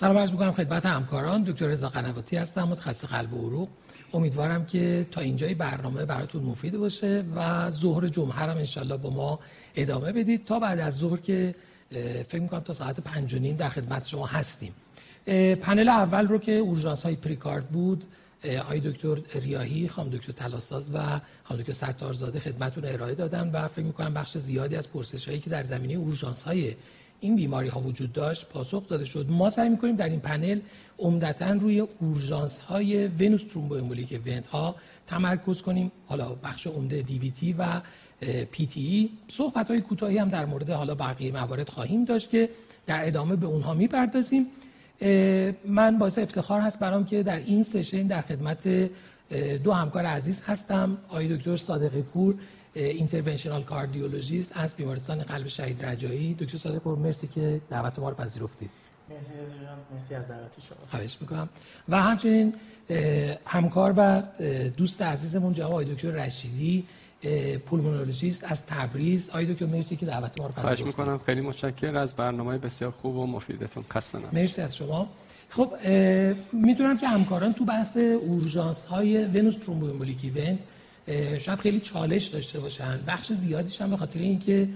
سلام عرض می‌کنم خدمت همکاران. دکتر رضا قنواتی هستم متخصص قلب و عروق. امیدوارم که تا اینجای برنامه براتون مفید باشه و ظهر جمعه هم انشالله با ما ادامه بدید. تا بعد از ظهر که فکر می‌کنم تا ساعت پنج و نیم در خدمت شما هستیم. پنل اول رو که اورژانس های پریکارد بود آقای دکتر ریاهی خانم دکتر تلاساز و خانم دکتر ستارزاده خدمتتون ارائه دادن و فکر می‌کنم بخش زیادی از پرسش هایی که در زمینه اورژانس های این بیماری ها وجود داشت پاسخ داده شد. ما سعی می‌کنیم در این پنل عمدتا روی اورژانس های venous thromboembolic event ها تمرکز کنیم. حالا بخش عمده DVT و PTE صحبت های کوتاهی هم در مورد حالا بقیه موارد خواهیم داشت که در ادامه به اونها می‌پردازیم. من باعث افتخار هست برام که در این session در خدمت دو همکار عزیز هستم. آقای دکتر صادقی پور interventional cardiologist از بیمارستان قلب شهید رجایی. دکتر صادقی پور مرسی که دعوت ما رو پذیرفتید. مرسی از دعوت شما. خواهش می‌کنم. و همچنین همکار و دوست عزیزمون جناب آقای دکتر رشیدی pulmonologist از تبریز. آقای دکتر مرسی که دعوت ما رو پذیرفتید. می‌کنم. خیلی متشکرم. از برنامه بسیار خوب و مفیدتون. خسته مرسی از شما. خب می‌دونم که همکاران تو بحث اورژانس های venous thromboembolic event شاید خیلی چالش داشته باشن. بخش زیادیش هم به خاطر اینکه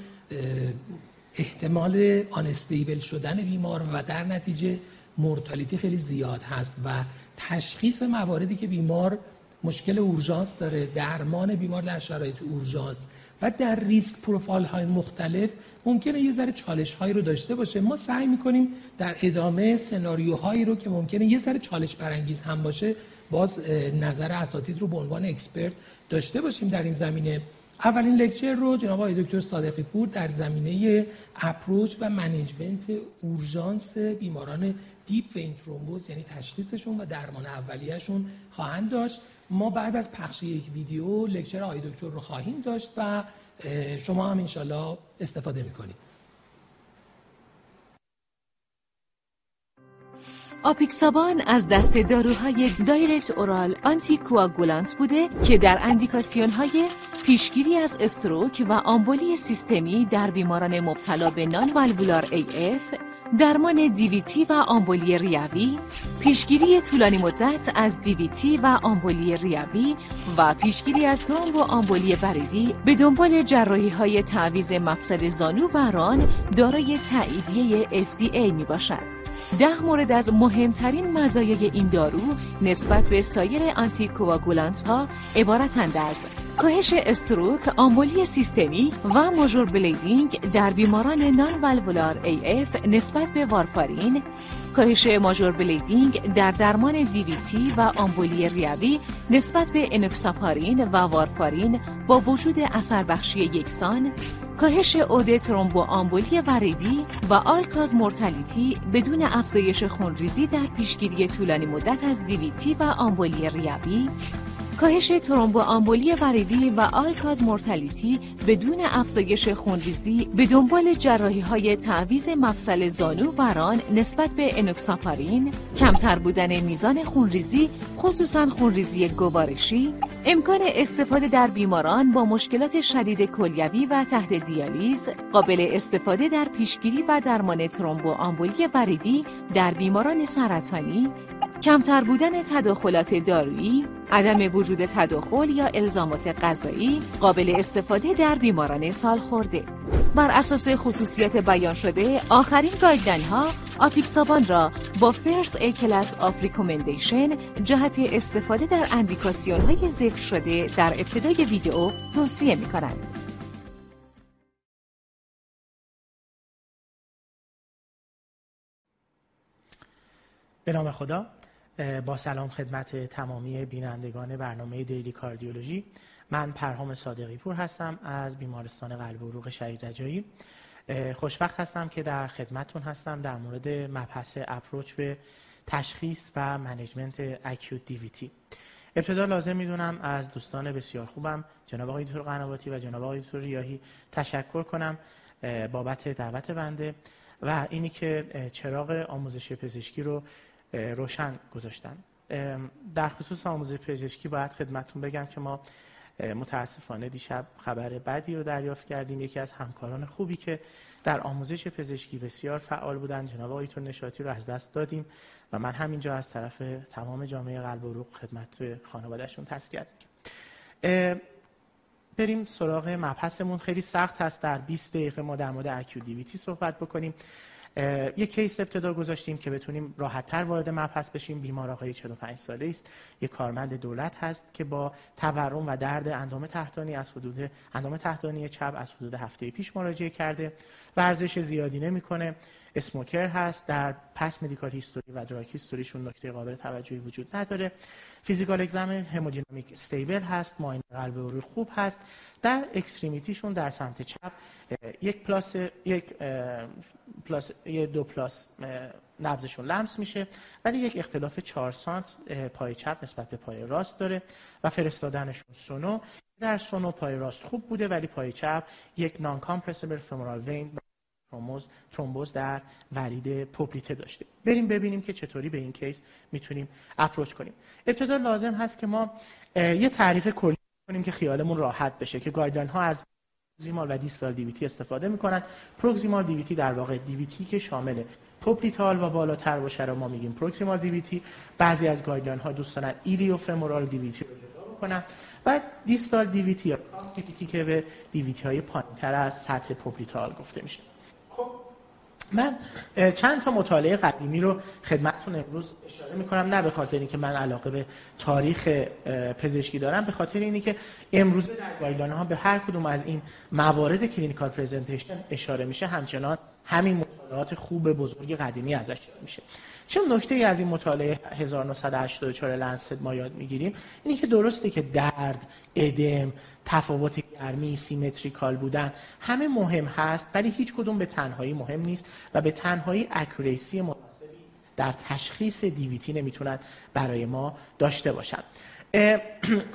احتمال آنستیبل شدن بیمار و در نتیجه مورتالیتی خیلی زیاد هست و تشخیص مواردی که بیمار مشکل اورژانس داره درمان بیمار در شرایط اورژانس و در ریسک پروفایل های مختلف ممکنه یه ذره چالش هایی رو داشته باشه. ما سعی می‌کنیم در ادامه سناریوهایی رو که ممکنه یه ذره چالش برانگیز هم باشه باز نظر اساتید رو به عنوان expert داشته باشیم در این زمینه. اولین lecture رو جناب آقای دکتر صادقی پور در زمینه approach و management اورژانس بیماران deep vein ترومبوز یعنی تشخیصشون و درمان اولیهشون خواهند داشت. ما بعد از پخش یک ویدیو lecture آقای دکتر رو خواهیم داشت و شما هم انشالله استفاده می‌کنید. آپیکسابان از دسته داروهای direct oral anticoagulant بوده که در اندیکاسیون های پیشگیری از stroke و آمبولی سیستمی در بیماران مبتلا به non-valvular AF درمان DVT و آمبولی ریوی، پیشگیری طولانی مدت از DVT و آمبولی ریوی و پیشگیری از ترومبو آمبولی وریدی به دنبال جراحی های تعویز مفصل زانو و ران دارای تاییدیه FDA می باشد. ده مورد از مهمترین مزایای این دارو نسبت به سایر آنتی ها عبارتند از کاهش stroke، آمبولی سیستمی و major bleeding در بیماران non-valvular AF نسبت به وارفارین، کاهش major bleeding در درمان DVT و آمبولی ریوی نسبت به انوکساپارین و وارفارین با وجود اثر بخشی یکسان، کاهش عده ترومبو آمبولی وریدی و آلکاز مورتالیتی بدون افزایش خونریزی در پیشگیری طولانی مدت از دیویتی و آمبولی ریوی. کاهش ترومبو آمبولی وریدی و آلکاز مورتالیتی بدون افزایش خونریزی به دنبال جراحی های تعویز مفصل زانو و نسبت به انوکساپارین کمتر بودن میزان خونریزی خصوصا خونریزی گوارشی امکان استفاده در بیماران با مشکلات شدید کلیوی و تحت دیالیز قابل استفاده در پیشگیری و درمان ترومبو آمبولی وریدی در بیماران سرطانی کمتر بودن تداخلات دارویی عدم وجود تداخل یا الزامات غذایی قابل استفاده در بیماران سال خورده بر اساس خصوصیت بیان شده آخرین guideline ها آپیکسابان را با first A class of recommendation جهت استفاده در اندیکاسیون های ذکر شده در ابتدای ویدیو توصیه می کنند. به نام خدا با سلام خدمت تمامی بینندگان برنامه Daily Cardiology من پرهام صادقی پور هستم از بیمارستان قلب و عروق شهید رجایی. خوشوقت هستم که در خدمتون هستم در مورد مبحث اپروچ به تشخیص و منیجمنت اکیوت دیویتی ابتدا لازم می‌دونم از دوستان بسیار خوبم جناب آقای دکتر قنواتی و جناب آقای دکتر ریاهی تشکر کنم بابت دعوت بنده. و اینی که چراغ آموزش پزشکی رو روشن گذاشتن. در خصوص آموزش پزشکی باید خدمتون بگم که ما متاسفانه دیشب خبر بدی رو دریافت کردیم. یکی از همکاران خوبی که در آموزش پزشکی بسیار فعال بودن جناب آیتون نشاطی رو از دست دادیم و من همینجا از طرف تمام جامعه قلب و روح خدمت خانوادهشون تسلیت میگم بریم سراغ مبحثمون. خیلی سخت هست در 20 دقیقه ما در مورد اکیودیویتی صحبت بکنیم. یک کیس ابتدا گذاشتیم که بتونیم راحتتر وارد مبحث بشیم. بیمار آقای 45 ساله است. یک کارمند دولت هست که با تورم و درد اندام تحتانی از حدود اندام تحتانی چپ از حدود هفته پیش مراجعه کرده. ورزش زیادی نمی‌کنه. smoker هست. در past medical history و drug history شون نکته قابل توجهی وجود نداره. physical exam hemodynamic stable هست. معاینه قلب و ریه خوب هست. در extremity شون در سمت چپ یک پلاس یک پلاس یک دو پلاس نبضشون لمس میشه ولی یک اختلاف 4 سانت پای چپ نسبت به پای راست داره و فرستادنشون سونو. در سونو پای راست خوب بوده ولی پای چپ یک non-compressible femoral vein ترومبوز ترومبوز در ورید پوپلیته داشته بریم ببینیم که چطوری به این case می‌تونیم approach کنیم. ابتدا لازم هست که ما یه تعریف کلی کنیم که خیالمون راحت بشه که guideline ها از proximal و distal DVT استفاده می‌کنن. proximal DVT در واقع DVT که شامل popliteal و بالاتر باشه رو ما میگیم proximal DVT بعضی از guideline ها دوست دارن iliofemoral DVT رو جدا بکنن. و distal DVT یا DVT که به DVT های پایینتر از سطح popliteal گفته میشه. من چند تا مطالعه قدیمی رو خدمتتون امروز اشاره می‌کنم نه به خاطر اینکه من علاقه به تاریخ پزشکی دارم به خاطر اینی که امروز در ها به هر کدوم از این موارد clinical presentation اشاره میشه همچنان همین مطالعات خوب بزرگ قدیمی ازش میشه. چه نکته ای از این مطالعه 1984 Lancet ما یاد می‌گیریم؟ اینی که درسته که درد ادم تفاوت گرمی symmetrical بودن همه مهم هست ولی هیچ کدوم به تنهایی مهم نیست و به تنهایی accuracy مناسبی در تشخیص DVT نمی‌تونن برای ما داشته باشن.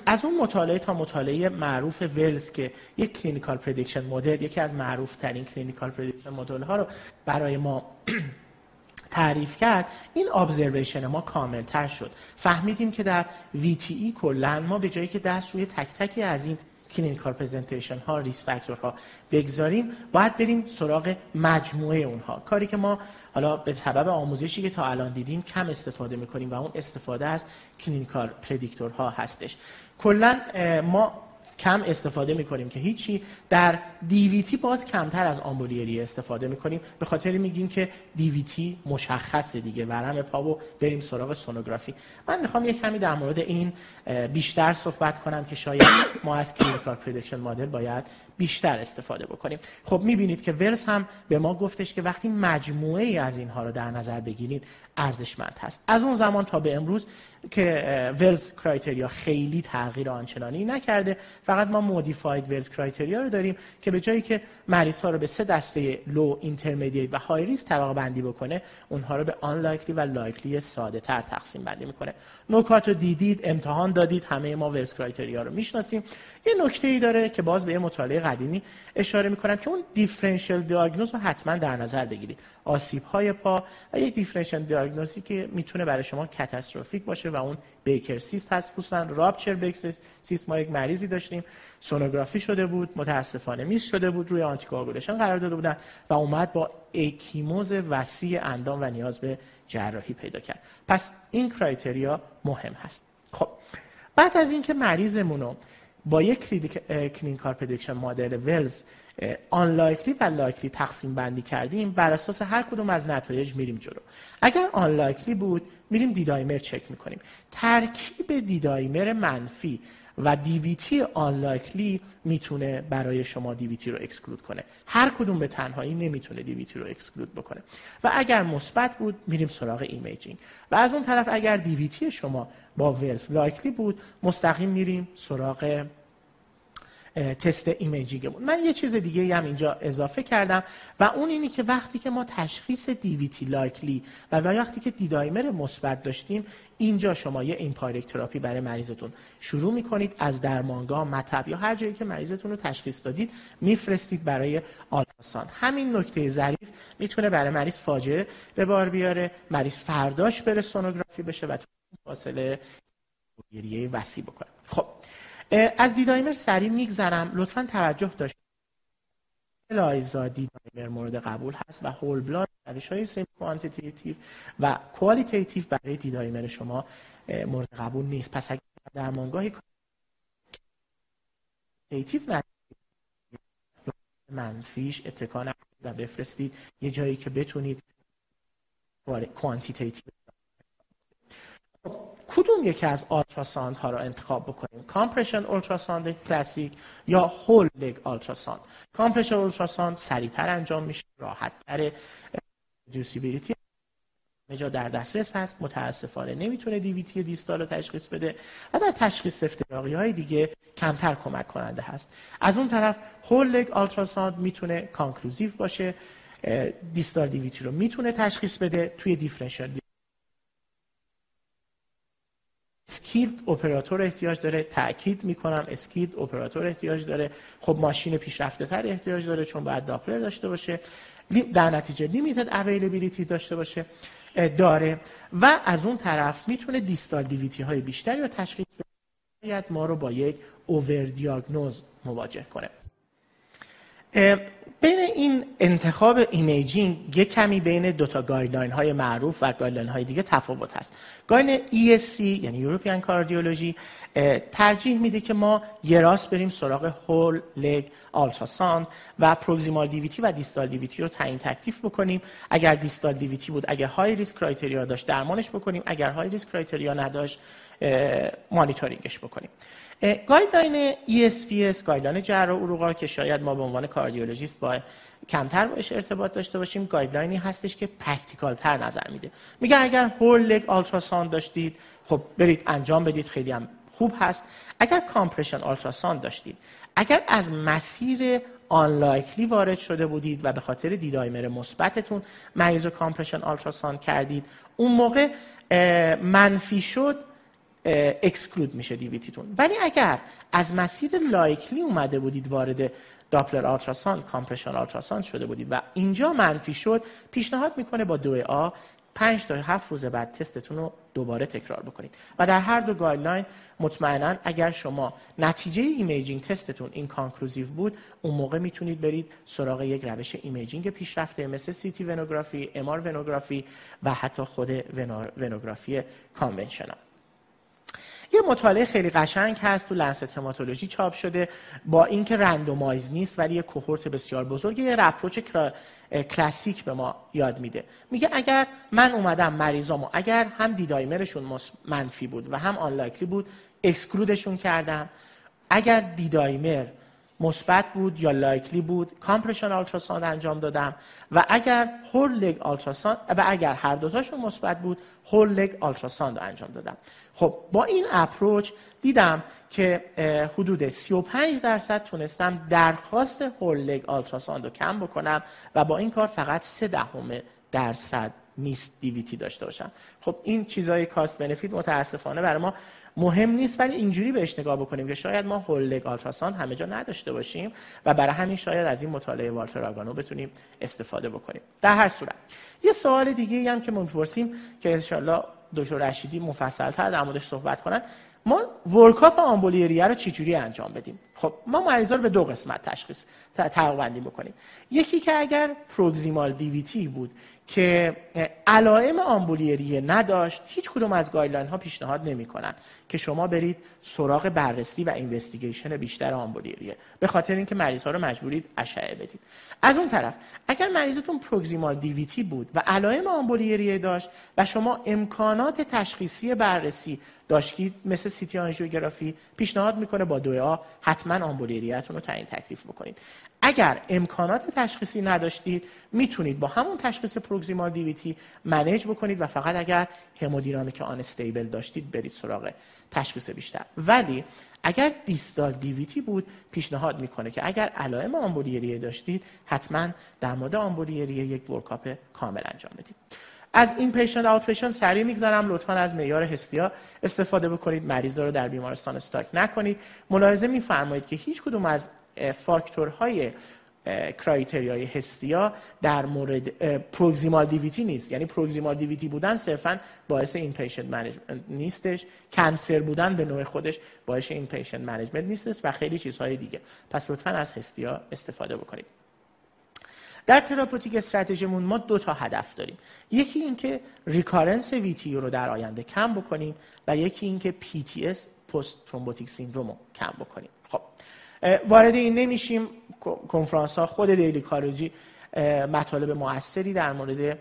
از اون مطالعه تا مطالعه معروف Wells که یک clinical prediction model یکی از معروف ترین clinical prediction model ها رو برای ما تعریف کرد این observation ما کامل تر شد. فهمیدیم که در VTE کلا ما به جایی که دست روی تک تک از این clinical presentation ها ریس ها بگذاریم. باید بریم سراغ مجموعه اونها. کاری که ما حالا به سبب آموزشی که تا الان دیدیم کم استفاده می‌کنیم و اون استفاده از clinical ها هستش. کلا ما کم استفاده می‌کنیم که هیچی. در DVT باز کمتر از آمبولی ریه استفاده می‌کنیم. به خاطر میگیم که DVT مشخصه دیگه. ورم پا و بریم سراغ سونوگرافی. من می‌خوام یک کمی در مورد این بیشتر صحبت کنم که شاید ما از clinical prediction model باید بیشتر استفاده بکنیم. خب می‌بینید که Wells هم به ما گفتش که وقتی مجموعه ای از اینها رو در نظر بگیرید ارزشمند هست. از اون زمان تا به امروز که Wells criteria خیلی تغییر آنچنانی نکرده فقط ما modified Wells criteria رو داریم که به جایی که مریض ها رو به سه دسته low intermediate و high risk طبقه بندی بکنه اونها رو به unlikely و likely ساده تر تقسیم بندی می‌کنه. نکات رو دیدید امتحان دادید همه ما Wells criteria رو می‌شناسیم. یه نکته ای داره که باز به مطالعه قدیمی اشاره می‌کنم که اون differential diagnosis رو حتما در نظر بگیرید. آسیب های پا و یک differential diagnosis ی که می‌تونه برای شما catastrophic باشه و اون Baker cyst هست. خصوصا ruptured Baker cyst ما یک مریضی داشتیم. سونوگرافی شده بود متاسفانه miss شده بود روی anticoagulation قرار داده بودن و اومد با اکیموز وسیع اندام و نیاز به جراحی پیدا کرد. پس این criteria مهم هست. خب بعد از اینکه مریضمون رو با یک clinical prediction model Wells unlikely و likely تقسیم بندی کردیم بر اساس هر کدوم از نتایج میریم جلو. اگر unlikely بود میریم D-dimer چک می‌کنیم. ترکیب D-dimer منفی. و DVT unlikely می‌تونه برای شما DVT رو exclude کنه. هر کدوم به تنهایی نمی‌تونه DVT رو exclude بکنه. و اگر مثبت بود میریم سراغ imaging و از اون طرف اگر DVT شما با Wells likely بود مستقیم میریم سراغ تست imaging مون من یه چیز دیگه هم اینجا اضافه کردم و اون اینی که وقتی که ما تشخیص DVT likely و وقتی که D-dimer مثبت داشتیم اینجا شما یه empiric therapy برای مریضتون شروع می‌کنید. از درمانگاه مطب یا هر جایی که مریضتون رو تشخیص دادید میفرستید برای ultrasound همین نکته ظریف می‌تونه برای مریض فاجعه به بار بیاره مریض فرداش بره سونوگرافی بشه و تو فاصله گریه وسیع بکنه. خب از D-dimer سریع میگذرم. لطفا توجه داشت. ELISA D-dimer مورد قبول هست و whole blood روش های semi-quantitative و qualitative برای D-dimer شما مورد قبول نیست. پس اگر درمانگاهی qualitative منفیش اتکا و بفرستید یه جایی که بتونید quantitative کدوم یکی از ultrasound ها را انتخاب بکنیم؟ compression ultrasound کلاسیک یا whole leg ultrasound؟ compression ultrasound سریعتر انجام میشه راحت تر reproducibility جا در دسترس هست. متاسفانه نمی‌تونه DVT distal رو تشخیص بده و در تشخیص افتراقی های دیگه کمتر کمک کننده هست. از اون طرف whole leg ultrasound می‌تونه conclusive باشه. distal DVT رو می‌تونه تشخیص بده. توی differential skilled operator احتیاج داره تاکید می‌کنم skilled operator احتیاج داره. خب ماشین پیشرفته تر احتیاج داره چون باید داپلر داشته باشه. در نتیجه limited availability داشته باشه داره. و از اون طرف می‌تونه distal DVT های بیشتری رو تشخیص بده. ما رو با یک overdiagnose مواجه کنه. بین این انتخاب imaging یک کمی بین دو تا guideline های معروف و guideline های دیگه تفاوت هست. guideline ESC یعنی European Cardiology ترجیح میده که ما یه راست بریم سراغ whole leg ultrasound و proximal DVT و distal DVT رو تعیین تکلیف بکنیم. اگر distal DVT بود اگر high risk criteria داشت درمانش بکنیم. اگر high risk criteria نداشت مانیتورینگش بکنیم. guideline ESVS guideline جراح عروقا که شاید ما به عنوان cardiologist با کمتر باش ارتباط داشته باشیم guideline ی هستش که practical تر نظر میده. میگه اگر whole leg ultrasound داشتید خب برید انجام بدید خیلی هم خوب هست. اگر compression ultrasound داشتید اگر از مسیر unlikely وارد شده بودید و به خاطر D-dimer مثبتتون مریض و compression ultrasound کردید اون موقع منفی شد exclude میشه DVT تون ولی اگر از مسیر likely اومده بودید وارد Doppler ultrasound compression ultrasound شده بودید و اینجا منفی شد پیشنهاد می‌کنه با دو آ پنج تا هفت روز بعد تستتون رو دوباره تکرار بکنید. و در هر دو guideline مطمئنا اگر شما نتیجه imaging تستتون inconclusive بود اون موقع می‌تونید برید سراغ یک روش imaging پیشرفته مثل CT venography، MR venography و حتی خود venography conventional یه مطالعه خیلی قشنگ هست تو Lancet Haematology چاپ شده با اینکه randomize نیست ولی یه cohort بسیار بزرگ. یه approach کلاسیک به ما یاد میده. میگه اگر من اومدم مریضامو اگر هم D-dimer شون منفی بود و هم unlikely بود exclude شون کردم. اگر D-dimer مثبت بود یا likely بود. compression ultrasound انجام دادم. و اگر whole leg ultrasound و اگر هر دوتاشون مثبت بود whole leg ultrasound انجام دادم. خب با این approach دیدم که حدود 35 درصد تونستم درخواست whole leg ultrasound رو کم بکنم و با این کار فقط 3 دهم درصد missed DVT داشته باشم. خب این چیزای cost benefit متاسفانه برای ما مهم نیست ولی اینجوری بهش نگاه بکنیم که شاید ما whole leg ultrasound همه جا نداشته باشیم و برای همین شاید از این مطالعه Walter Ageno بتونیم استفاده بکنیم. در هر صورت یه سوال دیگه هم که می‌پرسیم که انشالله دکتر رشیدی مفصل تر در موردش صحبت کنن ما workup آمبولی ریه رو چجوری انجام بدیم؟ خب ما مریضا رو به دو قسمت تشخیص بندی بکنیم. یکی که اگر proximal DVT بود که علائم آمبولی ریه نداشت هیچ کدوم از guideline ها پیشنهاد نمی‌کنن که شما برید سراغ بررسی و اینوستیگیشن بیشتر آمبولیریه به خاطر اینکه مریض ها رو مجبورید اشعه بدید. از اون طرف اگر مریضتون پروگزیمال دیویتی بود و علائم آمبولیریه داشت و شما امکانات تشخیصی بررسی داشتید مثل سیتی آنژیوگرافی پیشنهاد می‌کنه با دو حتما آمبولیریتون رو تعیین تکلیف بکنید. اگر امکانات تشخیصی نداشتید می‌تونید با همون تشخیص پروگزیمال دیویتی manage بکنید و فقط اگر hemodynamic unstable داشتید برید سراغ تشخیص بیشتر. ولی اگر distal DVT بود پیشنهاد می‌کنه که اگر علائم آمبولی ریه داشتید حتما در مورد آمبولی ریه یک workup کامل انجام بدید. از inpatient outpatient سریع میگذرم. لطفا از معیار Hestia استفاده بکنید. مریض رو در بیمارستان stuck نکنید. ملاحظه میفرمایید که هیچ کدوم از فاکتورهای criteria ی Hestia در مورد proximal DVT نیست. یعنی proximal DVT بودن صرفا باعث inpatient management نیستش. cancer بودن به نوع خودش باعث inpatient management نیستش و خیلی چیزهای دیگه. پس لطفا از Hestia استفاده بکنید. در therapeutic strategy مون ما دو تا هدف داریم. یکی اینکه recurrence VTE رو در آینده کم بکنیم و یکی اینکه PTS post-thrombotic syndrome رو کم بکنیم. خب. وارد این نمیشیم. کنفرانس ها خود Daily Cardiology مطالب موثری در مورد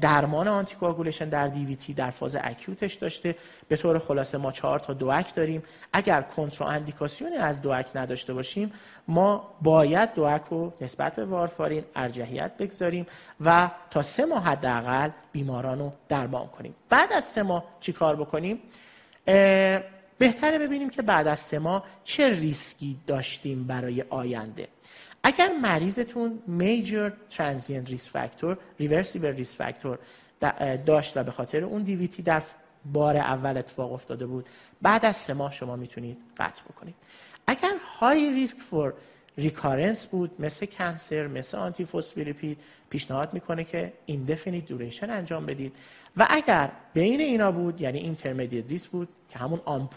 درمان anticoagulation در DVT در فاز acute ش داشته. به طور خلاصه ما چهار تا DOAC داریم. اگر کنتراندیکاسیونی از DOAC نداشته باشیم ما باید DOAC رو نسبت به وارفارین ارجحیت بگذاریم و تا سه ماه حداقل بیماران رو درمان کنیم. بعد از سه ماه چی کار بکنیم؟ بهتره ببینیم که بعد از سه ماه چه ریسکی داشتیم برای آینده. اگر مریضتون major transient risk factor reversible risk factor داشت و به خاطر اون DVT در بار اول اتفاق افتاده بود بعد از سه ماه شما می‌تونید قطع بکنید. اگر high risk for recurrence بود مثل cancer مثل antiphospholipid پیشنهاد می‌کنه که indefinite duration انجام بدید. و اگر بین اینا بود یعنی intermediate risk بود که همون آن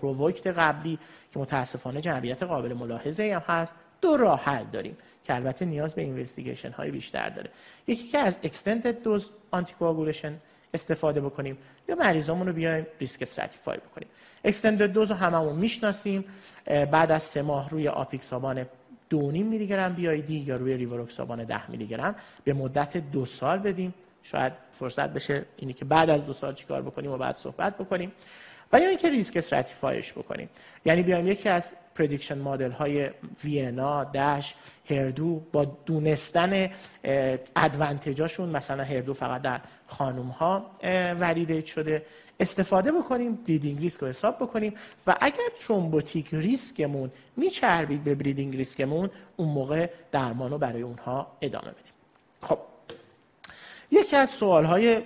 قبلی که متاسفانه جمعیت قابل ملاحظه هم هست دو راه حل داریم که البته نیاز به investigation های بیشتر داره. یکی که از extended dose anticoagulation استفاده بکنیم یا مریضامون رو بیایم risk stratify بکنیم. extended dose رو هممون می‌شناسیم. بعد از سه ماه روی آپیکسابان دو نیم میلی گرم BD یا روی ریوروکسابان ده میلی گرم به مدت دو سال بدیم. شاید فرصت بشه اینی که بعد از دو سال چیکار بکنیم و بعد صحبت بکنیم. و یا اینکه risk stratify ش بکنیم. یعنی بیایم یکی از prediction model های Vienna DASH HERDOO با دونستن advantage اشون مثلا HERDOO فقط در خانوم ها validate شده استفاده بکنیم bleeding risk رو حساب بکنیم و اگر thrombotic risk مون میچربید به bleeding risk مون اون موقع درمان رو برای اونها ادامه بدیم. خب. یکی از سوالهای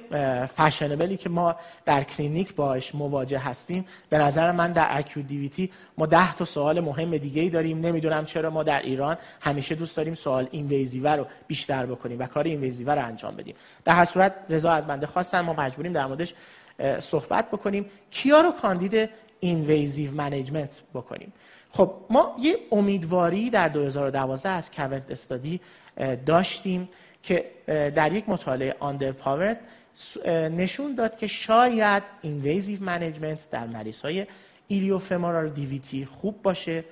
fashionable ی که ما در کلینیک باش مواجه هستیم به نظر من در acute DVT ما ده تا سوال مهم دیگه ای داریم. نمی‌دونم چرا ما در ایران همیشه دوست داریم سوال invasive رو بیشتر بکنیم و کار invasive رو انجام بدیم. در هر صورت رضا از بنده خواستن ما مجبوریم در موردش صحبت بکنیم. کیا رو کاندید invasive management بکنیم؟ خب ما یه امیدواری در 2012 از CaVenT study داشتیم. که در یک مطالعه underpowered نشون داد که شاید invasive management در مریض های iliofemoral DVT خوب باشه.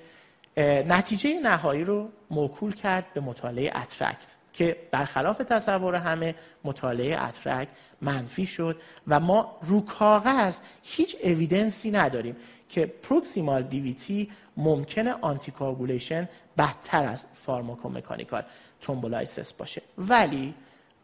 نتیجه نهایی رو موکول کرد به مطالعه ATTRACT که برخلاف تصور همه مطالعه ATTRACT منفی شد و ما رو کاغذ هیچ evidence ی نداریم که proximal DVT ممکنه anticoagulation بدتر از pharmacomechanical thrombolysis باشه. ولی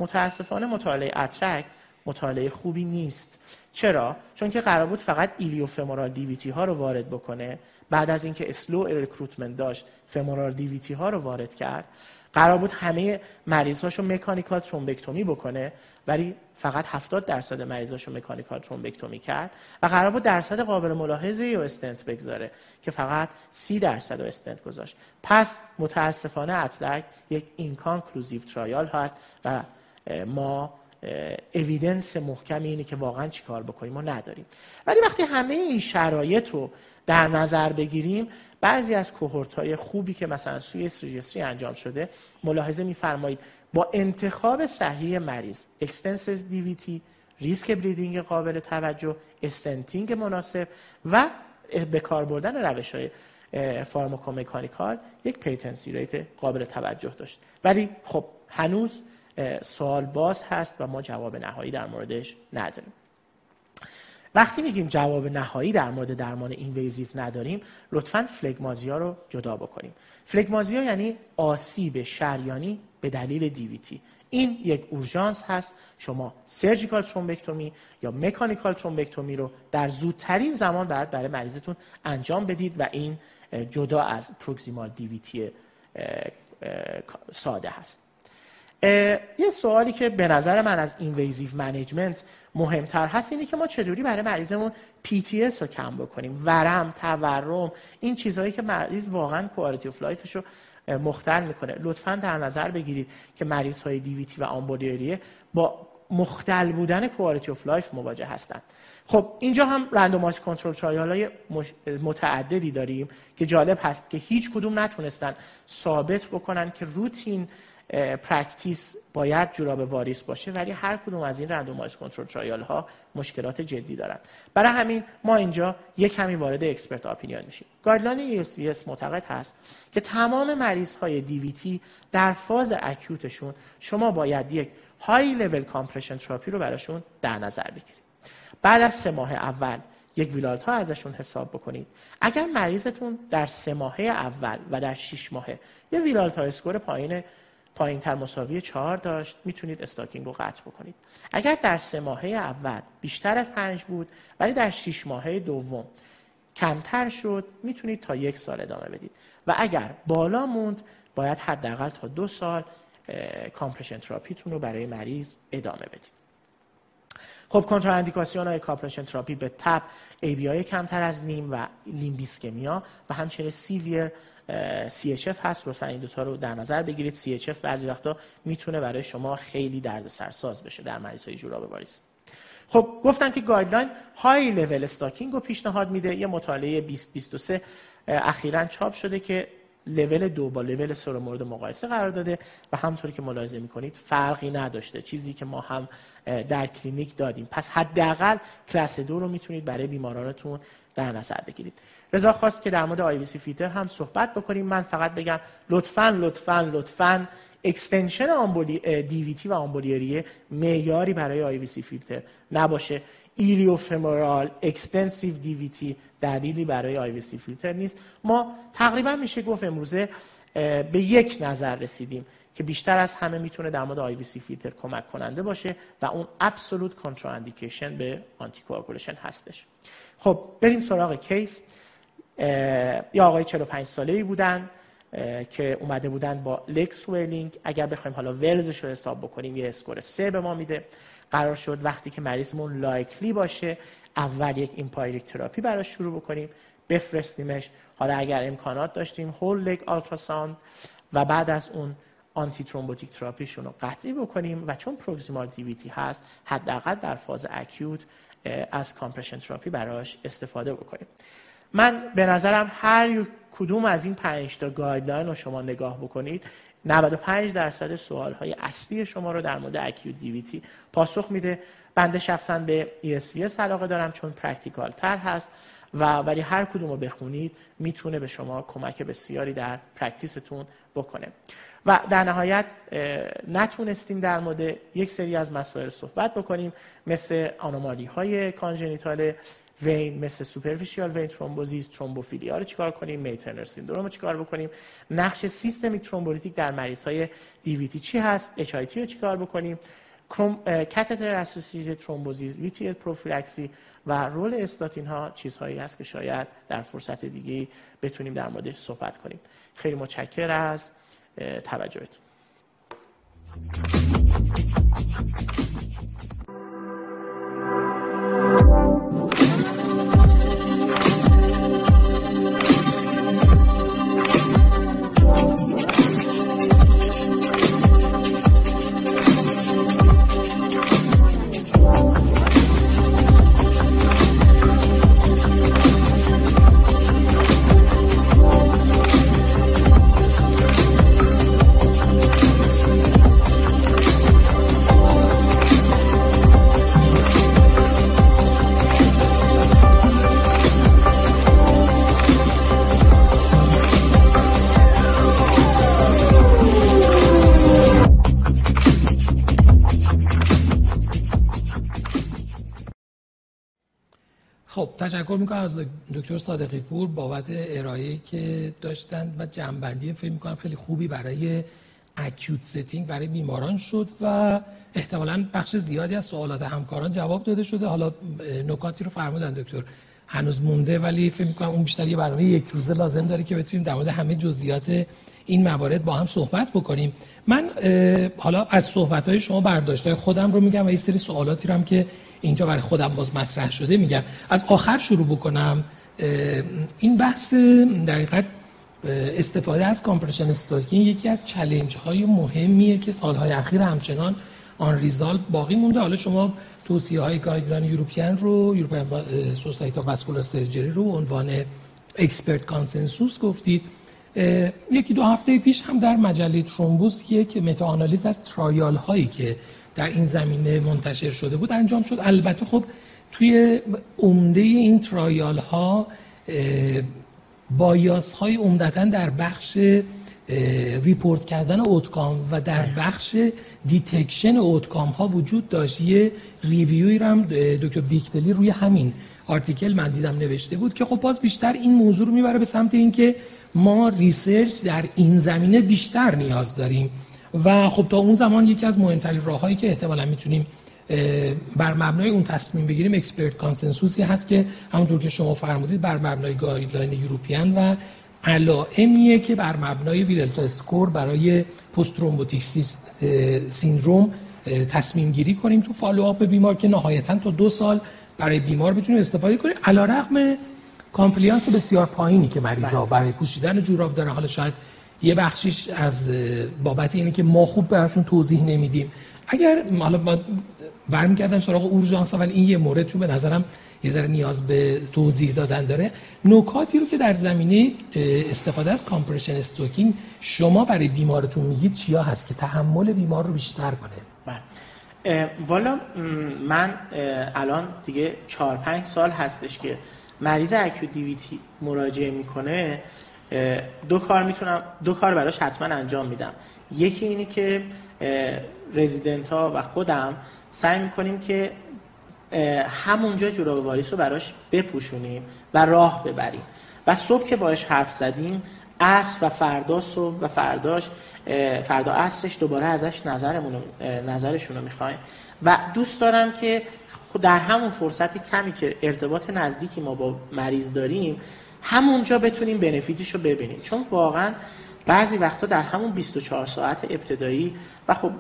متاسفانه مطالعه ATTRACT مطالعه خوبی نیست. چرا؟ چون که قرار بود فقط iliofemoral DVT ها رو وارد بکنه. بعد از اینکه slow recruitment داشت femoral DVT ها رو وارد کرد. قرار بود همه مریضاشو mechanical thrombectomy بکنه. ولی فقط 70 درصد مریضاشو mechanical thrombectomy کرد و قرار بود درصد قابل ملاحظه و استنت بگذاره که فقط 30 درصد و استنت گذاشت. پس متاسفانه ATTRACT یک inconclusive trial هست و ما evidence محکمی اینه که واقعا چیکار بکنیم ما نداریم. ولی وقتی همه این شرایط رو در نظر بگیریم بعضی از cohort های خوبی که مثلا Swiss registry انجام شده ملاحظه میفرمایید با انتخاب صحیح مریض extensive DVT ریسک bleeding قابل توجه stenting مناسب و به کار بردن روش های pharmacomechanical یک patency rate قابل توجه داشت. ولی خب هنوز سوال باز هست و ما جواب نهایی در موردش نداریم. وقتی میگیم جواب نهایی در مورد درمان اینویزیو نداریم لطفا فلگمازیا رو جدا بکنیم. فلگمازیا یعنی آسیب شریانی به دلیل دیویتی این یک اورژانس هست. شما سرجیکال ترومبکتومی یا مکانیکال ترومبکتومی رو در زودترین زمان باید برای مریضتون انجام بدید و این جدا از پروکسیمال دیویتی ساده هست. یه سوالی که به نظر من از invasive management مهمتر هست اینه که ما چطوری برای مریضمون PTS رو کم بکنیم. ورم تورم این چیزهایی که مریض واقعا quality of life ش رو مختل می‌کنه. لطفا در نظر بگیرید که مریض های DVT و آمبولی ریه با مختل بودن quality of life مواجه هستند. خب اینجا هم randomized control trial های متعددی داریم که جالب هست که هیچ کدوم نتونستن ثابت بکنن که routine practice باید جوراب واریس باشه ولی هر کدوم از این randomized control trial ها مشکلات جدی دارن. برای همین ما اینجا یک کمی وارد expert opinion میشیم. guideline ESVS معتقد هست که تمام مریض های DVT در فاز acute شون شما باید یک high level compression therapy رو براشون در نظر بگیرید. بعد از سه ماه اول یک Villalta ازشون حساب بکنید. اگر مریضتون در سه ماه اول و در شش ماه یه Villalta score پایین پایین تر مساوی چهار داشت می‌تونید stocking رو قطع بکنید. اگر در سه ماهه اول بیشتر از پنج بود ولی در شش ماهه دوم کمتر شد می‌تونید تا یک سال ادامه بدید. و اگر بالا موند باید حداقل تا دو سال compression therapy تون رو برای مریض ادامه بدید. خب کنتراندیکاسیون های compression therapy به تب ABI کمتر از نیم و limb ischemia و همچنین severe CHF هست. لطفا این دوتا رو در نظر بگیرید. CHF بعضی وقتا می‌تونه برای شما خیلی درد سرساز بشه در مریض های جوراب واریس خب گفتن که guideline high level stocking رو پیشنهاد میده. یه مطالعه 2023 اخیرا چاپ شده که لول دو با لول سه رو مورد مقایسه قرار داده و همطوری که ملاحظه می‌کنید فرقی نداشته. چیزی که ما هم در کلینیک دادیم. پس حداقل کلاس دو رو می‌تونید برای بیمارانتون در نظر بگیرید. رضا خواست که در مورد IVC filter هم صحبت بکنیم. من فقط بگم لطفا لطفا لطفا extension آمبولی DVT و آمبولی ریه معیاری برای IVC filter نباشه. iliofemoral extensive DVT دلیلی برای IVC filter نیست. ما تقریبا میشه گفت امروزه به یک نظر رسیدیم که بیشتر از همه می‌تونه در مورد IVC filter کمک کننده باشه و اون absolute contraindication به anti هستش. خب بریم سراغ case یا آقای 45 ساله ای بودن که اومده بودن با leg swelling اگر بخوایم حالا Wells رو حساب بکنیم یه score 3 به ما میده. قرار شد وقتی که مریضمون likely باشه اول یک empiric therapy براش شروع بکنیم بفرستیمش. حالا اگر امکانات داشتیم whole leg ultrasound و بعد از اون antithrombotic therapy شون رو قطعی بکنیم و چون proximal DVT هست حداقل در فاز acute از compression therapy براش استفاده بکنیم. من به نظرم هر کدوم از این پنج تا guideline رو شما نگاه بکنید 95 درصد سوال های اصلی شما رو در مورد acute DVT پاسخ میده. بنده شخصا به ESVS علاقه دارم چون practical تر هست و ولی هر کدوم رو بخونید می‌تونه به شما کمک بسیاری در practice تون بکنه. و در نهایت نتونستیم در مورد یک سری از مسائل صحبت بکنیم مثل anomaly های congenital vein مثل superficial vein thrombosis thrombophilia. رو چیکار کنیم؟ May-Thurner syndrome رو چیکار بکنیم؟ نقش systemic thrombolytic در مریض های DVT چی هست؟ HIT رو چیکار بکنیم؟ catheter associated thrombosis VTE prophylaxis و role statin ها چیزهایی هست که شاید در فرصت دیگه بتونیم در موردش صحبت کنیم. خیلی متشکر از توجهتون. تشکر می‌کنم از دکتر صادقی پور بابت ارائه که داشتن و جنبندی فکر می‌کنم خیلی خوبی برای اکیوت ستینگ برای بیماران شد و احتمالا بخش زیادی از سوالات همکاران جواب داده شده. حالا نکاتی رو فرمودن دکتر. هنوز مونده ولی فکر می‌کنم اون بیشتر یه برنامه یک روزه لازم داره که بتونیم در مورد همه جزئیات این موارد با هم صحبت بکنیم. من حالا از صحبت های شما برداشت. خودم رو میگم و یه سری سوالاتی رو هم که اینجا برای خودم باز مطرح شده میگم. از آخر شروع بکنم این بحث در حقیقت استفاده از compression stocking یکی از challenge های مهمیه که سالهای اخیر همچنان unresolved باقی مونده. حالا شما توصیه های guideline European رو European Society Vascular Surgery رو عنوان expert consensus گفتید. یکی دو هفته پیش هم در مجله Thrombosis یک meta analysis از trial هایی که در این زمینه منتشر شده بود انجام شد. البته خب توی عمده این trial ها bias های عمدتا در بخش report کردن outcome و در بخش detection outcome ها وجود داشت. یه review ی هم دکتر بیکدلی روی همین article من دیدم نوشته بود که خب باز بیشتر این موضوع رو می‌بره به سمت اینکه ما research در این زمینه بیشتر نیاز داریم. و خب تا اون زمان یکی از مهمترین راههایی که احتمالا می‌تونیم بر مبنای اون تصمیم بگیریم expert consensus ی هست که همونطور که شما فرمودید بر مبنای guideline European و علائمیه که بر مبنای Villalta score برای post syndrome تصمیم گیری کنیم. تو follow up بیمار که نهایتا تا دو سال برای بیمار بتونیم استفاده کنیم. علی رغم compliance بسیار پایینی که مریضا بله. برای پوشیدن جوراب داره. حالا شاید یه بخشیش از بابت اینه که ما خوب براشون توضیح نمیدیم. اگر حالا ما برمیگردم سراغ اورژانس ولی این یه مورد چون به نظرم یه ذره نیاز به توضیح دادن داره. نکاتی رو که در زمینه استفاده از compression stocking شما برای بیمارتون میگید چیا هست که تحمل بیمار رو بیشتر کنه؟ بله. والا من الان دیگه چهار پنج سال هستش که مریض اکیو دیویتی مراجعه می‌کنه. دو کار می‌تونم دو کار براش حتما انجام میدم. یکی اینی که رزیدنت ها و خودم سعی می‌کنیم که همونجا جوراب واریس رو براش بپوشونیم و راه ببریم. و صبح که باش حرف زدیم عصر و فردا صبح و فرداش فردا عصرش دوباره ازش نظرمون نظرشون رو می‌خوایم. و دوست دارم که در همون فرصت کمی که ارتباط نزدیکی ما با مریض داریم همونجا بتونیم بنفیتش رو ببینیم. چون واقعا بعضی وقتا در همون 24 ساعت ابتدایی و خب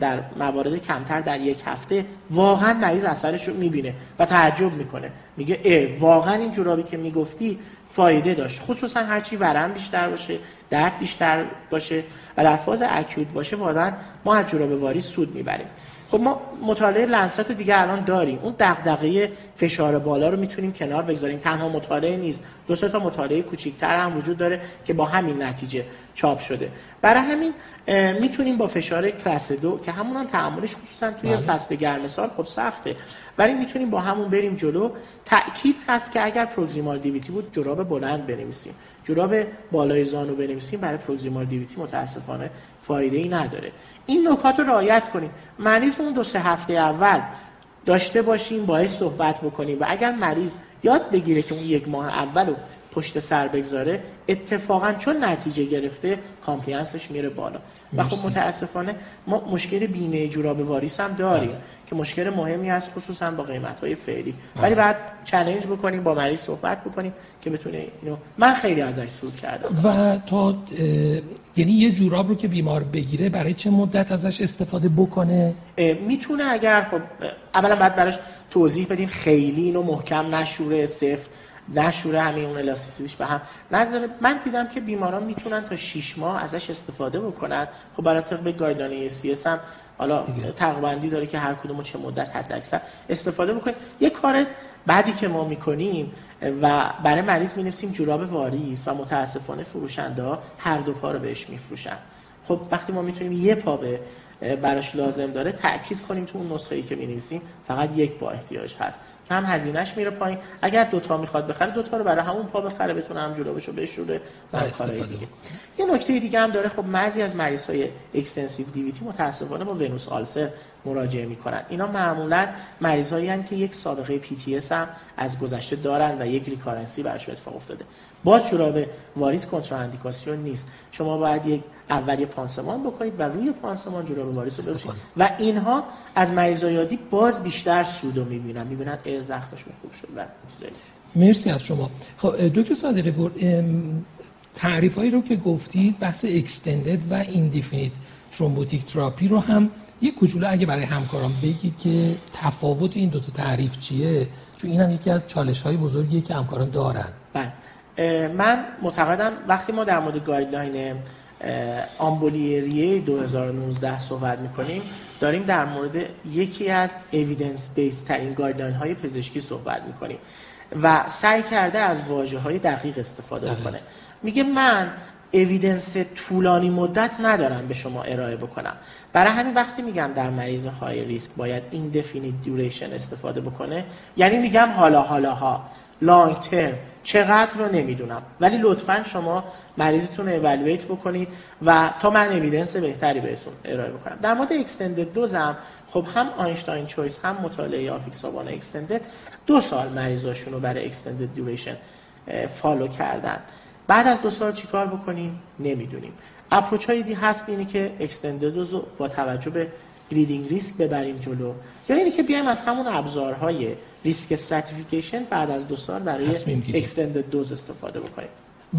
در موارد کمتر در یک هفته واقعا مریض اثرش رو می‌بینه و تعجب می‌کنه. میگه اه واقعا این جورابی که می‌گفتی فایده داشت. خصوصا هرچی ورم بیشتر باشه درد بیشتر باشه و در فاز اکیوت باشه واقعا ما از جوراب واری سود می‌بریم. خب ما مطالعه لنست دیگه الان داریم. اون دغدغه فشار بالا رو می‌تونیم کنار بگذاریم. تنها مطالعه نیست. دو تا مطالعه کوچیک‌تر هم وجود داره که با همین نتیجه چاپ شده. برای همین می‌تونیم با فشار کلاس دو که همون هم تعاملش خصوصا توی بله. فصل گرم سال خب سخته. ولی می‌تونیم با همون بریم جلو. تاکید هست که اگر پروگزیمال دیویتی بود جراب بلند بنویسیم. جراب بالای زانو بنویسیم برای proximal DVT متاسفانه فایده ای نداره. این نکات رو رعایت کنیم. مریض اون دو سه هفته اول داشته باشیم باعث صحبت بکنیم و اگر مریض یاد بگیره که اون یک ماه اول رو پشت سر بگذاره اتفاقا چون نتیجه گرفته compliance ش میره بالا. و خب متاسفانه ما مشکل بیمه جوراب واریس هم داریم بله. که مشکل مهمی هست خصوصا با قیمت های فعلی. بله. ولی بعد چالش بکنیم با مریض صحبت بکنیم که بتونه اینو من خیلی ازش سود کردم. و تا یعنی یه جوراب رو که بیمار بگیره برای چه مدت ازش استفاده بکنه؟ می‌تونه اگر خب اولا بعد براش توضیح بدیم خیلی اینو محکم نشوره سفت نشوره همین اون elasticity ش به هم نریزه من دیدم که بیماران می‌تونن تا 6 ماه ازش استفاده بکنن. خب برای طبق guidelines هم حالا تقبندی داره که هر کدومو چه مدت حد اکثر استفاده بکنیم. یه کار بعدی که ما می‌کنیم و برای مریض می‌نویسیم جوراب واریس و متاسفانه فروشنده ها هر دو پا رو بهش میفروشن. خب وقتی ما می‌تونیم یه پا به براش لازم داره تاکید کنیم تو اون نسخه ای که می فقط یک پا احتیاج هست. هم هزینهش میره پایین. اگر دوتا می‌خواد بخره دوتا رو برای همون پا بخره بتونه هم جلوشو بشوره و کارهای دیگه. یه نکته دیگه هم داره خب بعضی از مریض های extensive DVT متاسفانه با venous ulcer مراجعه می‌کنن. اینا معمولا مریضایی که یک سابقه PTS هم از گذشته دارن و یک recurrency براشون اتفاق افتاده. باز جوراب واریس کنتراندیکاسیون نیست. شما باید یک اول یه پانسمان بکنید و روی پانسمان جوراب واریس رو بپوشید. و اینها از مریضای عادی باز بیشتر سود رو می‌بینن. می‌بینن ای زخمشون خوب شد. و مرسی از شما. خب دکتر صادقی پور تعریف هایی رو که گفتید بحث extended و indefinite thrombotic therapy رو هم یه کوچولو اگه برای همکاران بگید که تفاوت این دو تا تعریف چیه؟ چون این هم یکی از چالش های بزرگیه که همکاران دارن. بله. من معتقدم وقتی ما در مورد guideline آمبولی ریه 2019 صحبت می‌کنیم. داریم در مورد یکی از evidence based ترین guideline های پزشکی صحبت می‌کنیم و سعی کرده از واژه های دقیق استفاده کنه میگه من evidence طولانی مدت ندارم به شما ارائه بکنم. برای همین وقتی میگم در مریض high risk باید indefinite duration استفاده بکنه یعنی میگم حالا حالا ها long term چقدر رو نمی‌دونم. ولی لطفا شما مریضتون evaluate بکنید و تا من evidence بهتری بهتون ارائه بکنم. در مورد extended دوزم خب هم EINSTEIN CHOICE هم مطالعه apixaban extended دو سال مریضاشون رو برای extended duration follow کردن. بعد از دو سال چیکار بکنیم؟ نمی‌دونیم. approach هایی هست اینی که extended رو با توجه به bleeding risk ببریم جلو. یا اینی که بیایم از همون ابزارهای risk stratification بعد از دو سال برای extended دوز استفاده بکنیم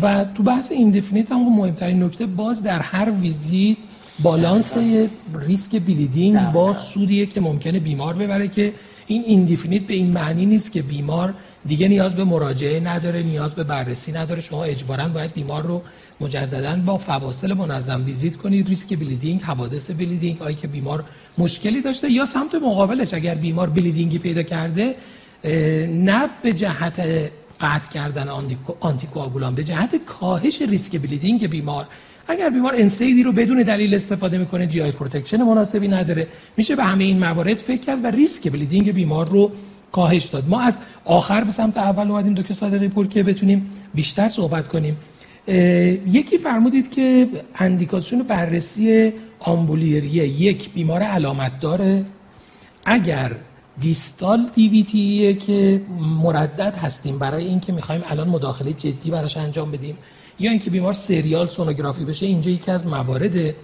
و تو بحث indefinite هم مهمترین نکته باز در هر ویزیت بالانس ریسک bleeding با سودیه که ممکنه بیمار ببره که این indefinite به این معنی نیست که بیمار دیگه نیاز به مراجعه نداره نیاز به بررسی نداره. شما اجبارا باید بیمار رو مجددا با فواصل منظم ویزیت کنید. ریسک bleeding حوادث bleeding آیا که بیمار مشکلی داشته یا سمت مقابلش اگر بیمار bleeding ی پیدا کرده نه به جهت قطع کردن آنتیکواگولان به جهت کاهش ریسک bleeding بیمار. اگر بیمار NSAID ی رو بدون دلیل استفاده می‌کنه GI protection مناسبی نداره. میشه به همه این موارد فکر کرد و ریسک bleeding بیمار رو کاهش داد. ما از آخر به سمت اول اومدیم دکتر صادقی پور که بتونیم بیشتر صحبت کنیم. یکی فرمودید که اندیکاسیون بررسی آمبولی ریه یک بیمار علامت داره. اگر distal DVT ه که مردد هستیم برای اینکه می‌خوایم الان مداخله جدی براش انجام بدیم یا اینکه بیمار serial سونوگرافی بشه اینجا یکی از موارده.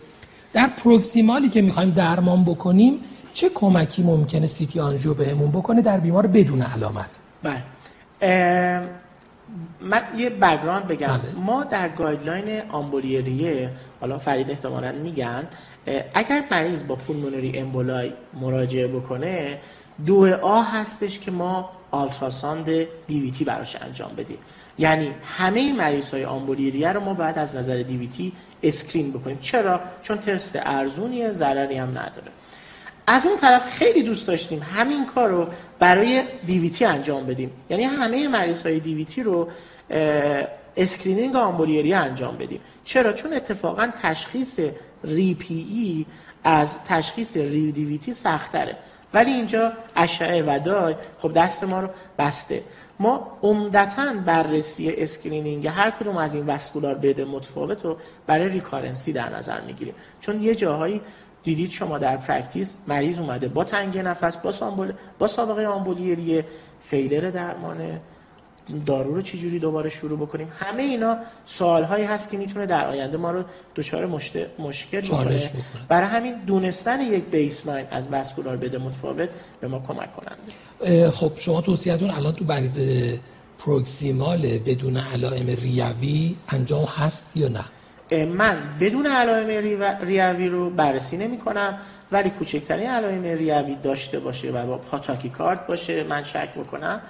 در proximal ی که می‌خوایم درمان بکنیم چه کمکی ممکنه CT angio بهمون بکنه در بیمار بدون علامت؟ بله. من یه background بگم. بله. ما در guideline آمبولی ریه حالا فرید احتمالا میگن اگر مریض با pulmonary emboli مراجعه بکنه دو a هستش که ما ultrasound DVT براش انجام بدیم. یعنی همه مریض های آمبولی ریه رو ما باید از نظر DVT screen بکنیم. چرا؟ چون تست ارزونیه ضرری هم نداره. از اون طرف خیلی دوست داشتیم همین کار رو برای DVT انجام بدیم. یعنی همه مریض های DVT رو screening آمبولی ریه انجام بدیم. چرا؟ چون اتفاقا تشخیص re-PE از تشخیص re-DVT سختره. ولی اینجا اشعه و dye خب دست ما رو بسته. ما عمدتا بررسی screening هر کدوم از این vascular bed ه متفاوت رو برای recurrency در نظر می‌گیریم. چون یه جاهایی دیدید شما در practice مریض اومده با تنگ نفس با, سامبول، با سابقه آمبولی ریه failure درمانه. دارو رو چجوری دوباره شروع بکنیم؟ همه اینا سوال هایی هست که می‌تونه در آینده ما رو دچار مشکل بکنه. برای همین دونستن یک بیسلاین از وسکولار بده متفاوت به ما کمک کننده. خب شما توصیهتون الان تو بریز پروکسیمال بدون علائم ریوی انجام هست یا نه؟ من بدون علائم ریوی رو بررسی نمی کنم ولی کوچکترین علائم ریوی داشته باشه و با پاتاکی کارت باشه من شک می‌کنم.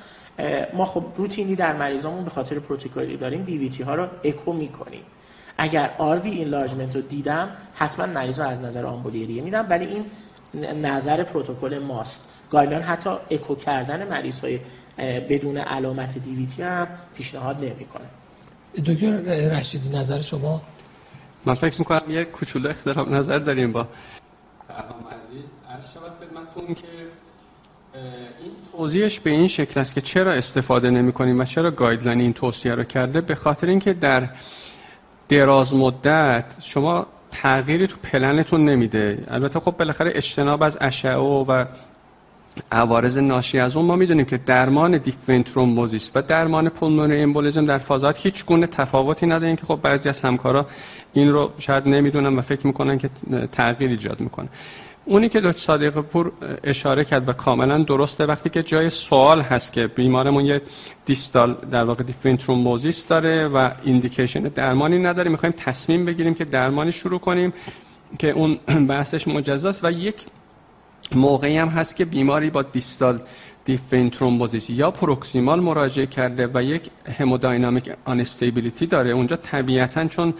ما خب روتینی در مریضامون به خاطر پروتکلی داریم دیویتی ها رو اکو می‌کنیم. اگر آروی اینلارجمنت رو دیدم حتما مریض از نظر آمبولیریه میدم ولی این نظر پروتکل ماست. گایلان حتی اکو کردن مریض های بدون علامت دیویتی هم پیشنهاد نمی‌کنه. دکتر رشیدی نظر شما؟ من فکر می‌کنم یه کوچولو اختلاف نظر داریم با فرهام عزیز. عرض شود خدمتتون که این توضیحش به این شکل است که چرا استفاده نمی کنیم و چرا guideline این توصیه رو کرده؟ به خاطر اینکه در دراز مدت شما تغییری تو پلنتون نمیده. البته خب بالاخره اجتناب از اشعه و عوارض ناشی از اون ما می‌دونیم که درمان deep thrombosis و درمان pulmonary embolism در فاز حاد هیچ گونه تفاوتی نداره. که خب بعضی از همکارا این رو شاید نمی‌دونن و فکر می‌کنن که تغییر ایجاد می‌کنه. اونی که دکتر صادق پور اشاره کرد و کاملا درسته وقتی که جای سوال هست که بیمارمون یه distal در واقع deep داره و indication درمانی نداره می‌خوایم تصمیم بگیریم که درمانی شروع کنیم که اون بحثش مجزاست. و یک موقعی هم هست که بیماری با distal deep vein thrombosis یا proximal مراجعه کرده و یک hemodynamic instability داره. اونجا طبیعتا چون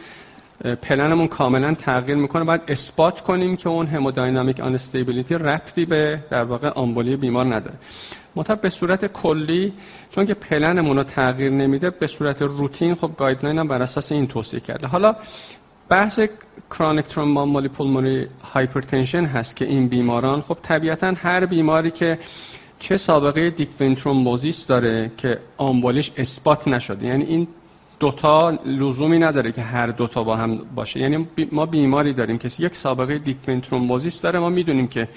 پلنمون کاملا تغییر می‌کنه باید اثبات کنیم که اون hemodynamic instability ربطی به در واقع آمبولی بیمار نداره. مطابق به صورت کلی چون که پلنمون رو تغییر نمیده به صورت روتین خب guideline هم بر اساس این توصیه کرده. حالا بحث chronic thromboembolic pulmonary hypertension هست که این بیماران خب طبیعتا هر بیماری که چه سابقه deep thrombosis داره که آمبولیش اثبات نشده. یعنی این دوتا لزومی نداره که هر دوتا با هم باشه. یعنی ما بیماری داریم که یک سابقه deep thrombosis داره. ما می‌دونیم که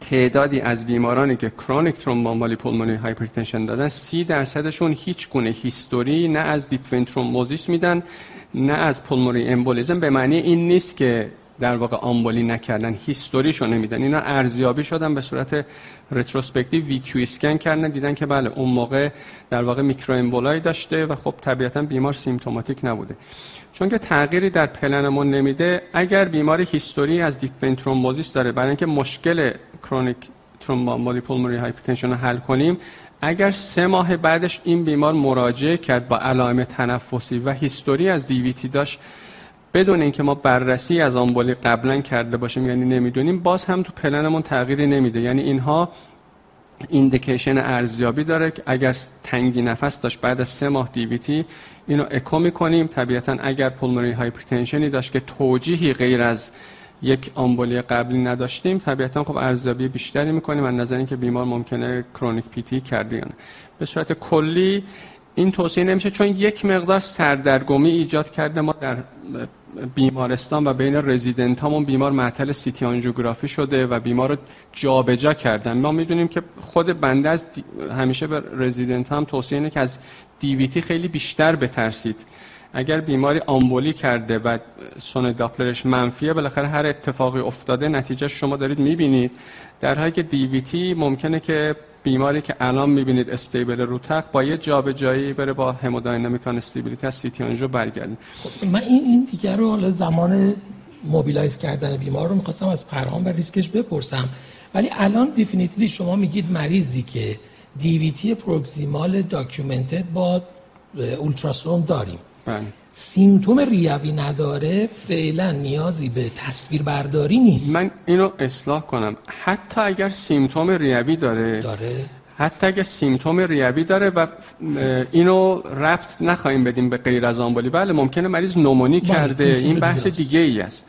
تعدادی از بیمارانی که chronic thromboembolic pulmonary hypertension دادن سی درصدشون هیچ گونه history نه از deep thrombosis میدن. نه از pulmonary embolism به معنی این نیست که در واقع آمبولی نکردن history شو نمیدن. اینا ارزیابی شدن به صورت retrospective VQ scan کردن دیدن که بله اون موقع در واقع micro emboli داشته و خب طبیعتا بیمار symptomatic نبوده. چون که تغییری در پلنمون نمیده اگر بیماری history از deep thrombosis داره برای اینکه مشکل chronic thromboembolic pulmonary hypertension رو حل کنیم اگر سه ماه بعدش این بیمار مراجعه کرد با علائم تنفسی و history از DVT داشت بدون اینکه ما بررسی از آمبولی قبلا کرده باشیم یعنی نمی‌دونیم باز هم تو پلنمون تغییری نمیده. یعنی اینها indication ارزیابی داره که اگر تنگی نفس داشت بعد از سه ماه DVT اینو اکو می‌کنیم. طبیعتا اگر pulmonary hypertension ی داشت که توجیهی غیر از یک آمبولی قبلی نداشتیم. طبیعتا خب ارزیابی بیشتری می‌کنیم از نظر اینکه بیمار ممکنه chronic PTE کرده به صورت کلی این توصیه نمیشه چون یک مقدار سردرگمی ایجاد کرده. ما در بیمارستان و بین رزیدنت هامون بیمار معطل سیتی آنژیوگرافی شده و بیمار رو جابجا کردن. ما می‌دونیم که خود بنده از همیشه به رزیدنت هم توصیه اینه که از دیویتی خیلی بیشتر بترسید. اگر بیماری آمبولی کرده و سون داپلرش منفیه بالاخره هر اتفاقی افتاده نتیجه شما دارید می‌بینید. در حالی که دیویتی ممکنه که بیماری که الان می‌بینید استیبل رو تخت با یه جابجایی بره با هموداینامیک استیبیلیتی از سیتی آنژو برگردیم خب من این این دیگر رو حالا زمان mobilize کردن بیمار رو می‌خواستم از پرهام و ریسکش بپرسم. ولی الان definitely شما میگید مریضی که DVT proximal documented با ultrasound داریم. بله. symptom ریوی نداره فعلا نیازی به تصویر برداری نیست. من اینو اصلاح کنم. حتی اگر symptom ریوی داره داره. حتی اگر symptom ریوی داره و اینو ربط نخواهیم بدیم به غیر از آمبولی بله ممکنه مریض پنومونی بله، کرده. این بحث دیگه ای است.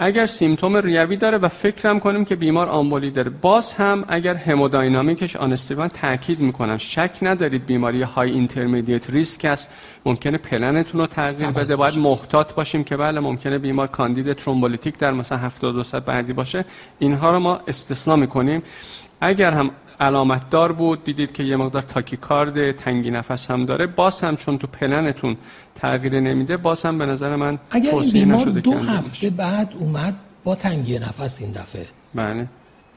اگر symptom ریوی داره و فکرم کنیم که بیمار آمبولی داره باز هم اگر hemodynamic ش unstable تاکید می‌کنم شک ندارید بیماری high intermediate risk است. ممکنه پلنتون رو تغییر بده. باید محتاط باشیم که بله ممکنه بیمار کاندید thrombolytic در مثلا 72 ساعت بعدی باشه. اینها رو ما استثنا می‌کنیم. اگر هم علامت دار بود. دیدید که یه مقدار tachycard تنگی نفس هم داره. باز هم چون تو پلنتون تغییر نمیده باز هم به نظر من اگر این بیمار دو هفته بعد اومد با تنگی نفس این دفعه. بله.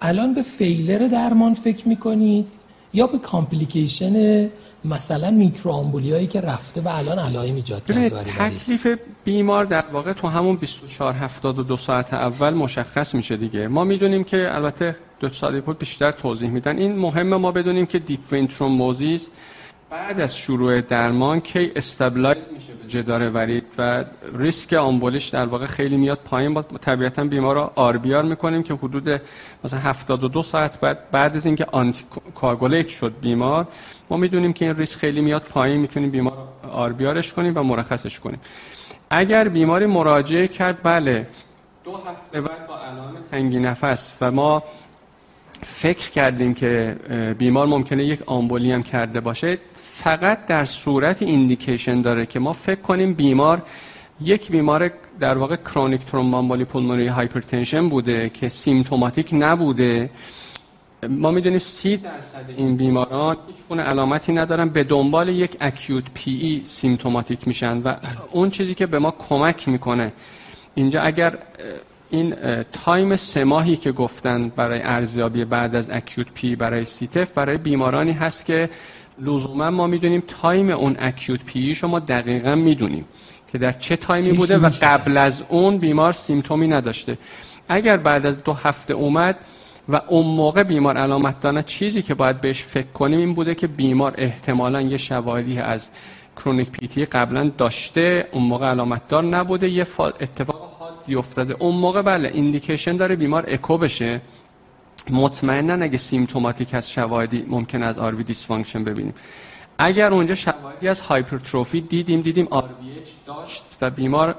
الان به failure درمان فکر می‌کنید یا به complication مثلا میکروآمبولی هایی که رفته و الان علائم ایجاد کرده تکلیف بیمار در واقع تو همون 24 72 ساعت اول مشخص میشه دیگه. ما می‌دونیم که البته دو ساعت بیشتر توضیح میدن. این مهمه ما بدونیم که deep vein thrombosis بعد از شروع درمان کی stabilize میشه به جدار ورید و ریسک آمبولیش در واقع خیلی میاد پایین. با طبیعتا بیمار رو آر می‌کنیم که حدود مثلا 72 ساعت بعد بعد از اینکه anticoagulate شد بیمار ما می‌دونیم که این ریسک خیلی میاد پایین می‌تونیم بیمار آر کنیم و مرخصش کنیم. اگر بیماری مراجعه کرد بله دو هفته بعد با علائم تنگی نفس و ما فکر کردیم که بیمار ممکنه یک آمبولی هم کرده باشه فقط در صورت indication داره که ما فکر کنیم بیمار یک بیمار در واقع chronic thromboembolic pulmonary hypertension بوده که symptomatic نبوده. ما می‌دونیم سی درصد این بیماران هیچ گونه علامتی ندارن. به دنبال یک acute PE symptomatic میشن و اون چیزی که به ما کمک می‌کنه. اینجا اگر این time سه ماهی که گفتن برای ارزیابی بعد از acute PE برای CTEPH برای بیمارانی هست که لزوما ما می‌دونیم time اون acute PE شما دقیقا می‌دونیم که در چه time ی بوده و قبل از اون بیمار symptom ی نداشته. اگر بعد از دو هفته اومد و اون موقع بیمار علامت داره چیزی که باید بهش فکر کنیم این بوده که بیمار احتمالا یه شواهدی از chronic PTE قبلا داشته اون موقع علامت دار نبوده یه اتفاق حادی افتاده اون موقع بله indication داره بیمار اکو بشه. مطمئنا اگه symptomatic از شواهدی ممکن از RV dysfunction ببینیم. اگر اونجا شواهدی از hypertrophy دیدیم دیدیم RVH داشت و بیمار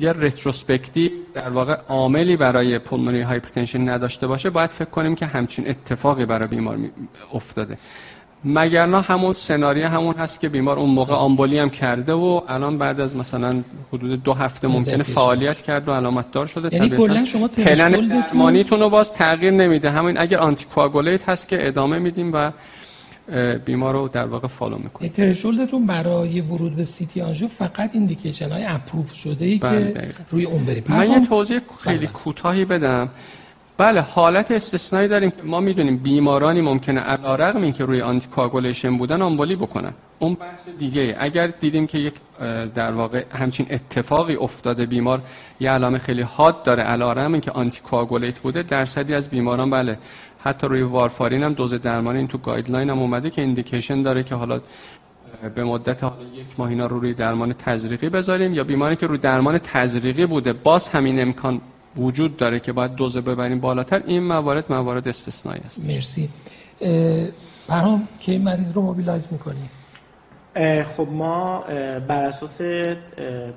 یه retrospective در واقع عاملی برای pulmonary hypertension نداشته باشه باید فکر کنیم که همچین اتفاقی برای بیمار افتاده. مگر نه همون سناریو همون هست که بیمار اون موقع آمبولی هم کرده و الان بعد از مثلا حدود دو هفته ممکنه فعالیت کرد و علامت دار شده. یعنی کلا شما درمانیتون رو باز تغییر نمیده. همین اگر آنتی هست که ادامه میدیم و بیمار رو در واقع follow می‌کنیم threshold تون برای ورود به سیتی آنژیو فقط indication های approve شده ای که بله، روی اون بریم من یه توضیح خیلی بله. کوتاهی بدم. بله حالت استثنایی داریم که ما می‌دونیم بیمارانی ممکنه علیرغم اینکه روی anticoagulation بودن آمبولی بکنن. اون بحث دیگه اگر دیدیم که یک در واقع همچین اتفاقی افتاده بیمار یه علائم خیلی حاد داره علیرغم اینکه anticoagulate بوده درصدی از بیماران بله حتی روی وارفارین هم دوز درمانی این تو guideline هم اومده که indication داره که حالا به مدت حالا یک ماه اینا رو روی درمان تزریقی بذاریم یا بیماری که روی درمان تزریقی بوده باز همین امکان وجود داره که باید دوز ببریم بالاتر این موارد موارد استثنایی است مرسی. پرهام که مریض رو mobilize می‌کنیم خب ما بر اساس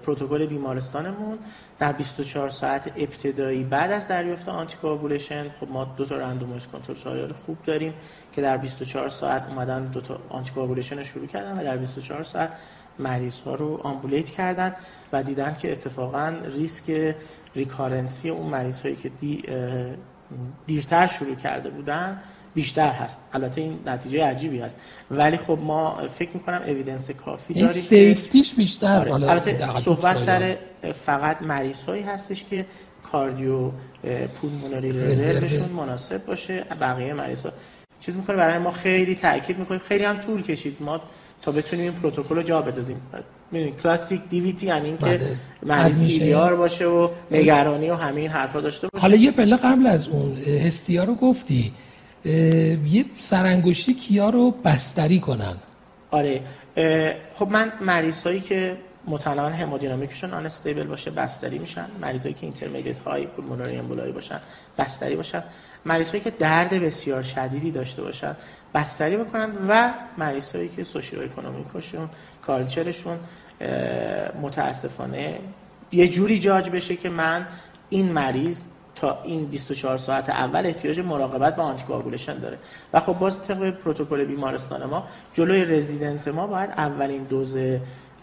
پروتکل بیمارستانمون در 24 ساعت ابتدایی بعد از دریافت anticoagulation خب ما دو تا randomized control trial خوب داریم که در 24 ساعت اومدن دو تا anticoagulation رو شروع کردن و در 24 ساعت مریض ها رو ambulate کردن و دیدن که اتفاقا ریسک recurrence ی اون مریض هایی که دی دیرتر شروع کرده بودن بیشتر هست. البته این نتیجه عجیبی هست. ولی خب ما فکر می‌کنم evidence کافی داریم این safety ش بیشتر آره. البته صحبت سر فقط مریض هایی هستش که cardiopulmonary reserve شون مناسب باشه. بقیه مریض ها چیز می‌کنه برای ما خیلی تاکید می‌کنیم خیلی هم طول کشید. ما تا بتونیم این پروتکل رو جا بندازیم. کلاسیک DVT یعنی اینکه بله. مریض سیلیار باشه و نگرانی و همین حرفا داشته باشه. حالا یه پله قبل از اون هستیا رو گفتی یه سرانگشتی کیا رو بستری کنن؟ آره. خب من مریض هایی که متناول hemodynamic شون unstable باشه بستری میشن. مریضایی که intermediate high pulmonary emboli یی باشن بستری باشن. مریض هایی که درد بسیار شدیدی داشته باشن بستری بکنن و مریض هایی که socioeconomic شون culture شون متاسفانه یه جوری جاج بشه که من این مریض تا این 24 ساعت اول احتیاج مراقبت با anticoagulation داره. و خب باز طبق پروتکل بیمارستان ما جلوی رزیدنت ما باید اولین دوز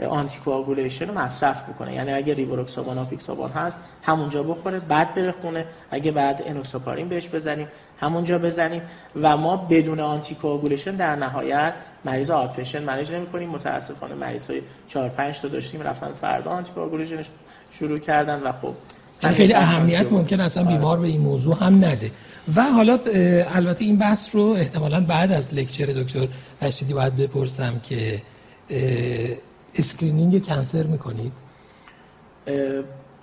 anticoagulation رو مصرف بکنه. یعنی اگه ریوروکسابان آپیکسابان هست همونجا بخوره بعد بره خونه. اگه بعد انوکساپارین بهش بزنیم همونجا بزنیم. و ما بدون anticoagulation در نهایت مریض outpatient manage نمی‌کنیم. متاسفانه مریض های 4 5 تا داشتیم رفتن فردا anticoagulation شروع کردن و خب این خیلی اهمیت ممکن اصلا. بیمار به این موضوع هم نده. و حالا البته این بحث رو احتمالا بعد از lecture دکتر رشیدی باید بپرسم که screening cancer می‌کنید؟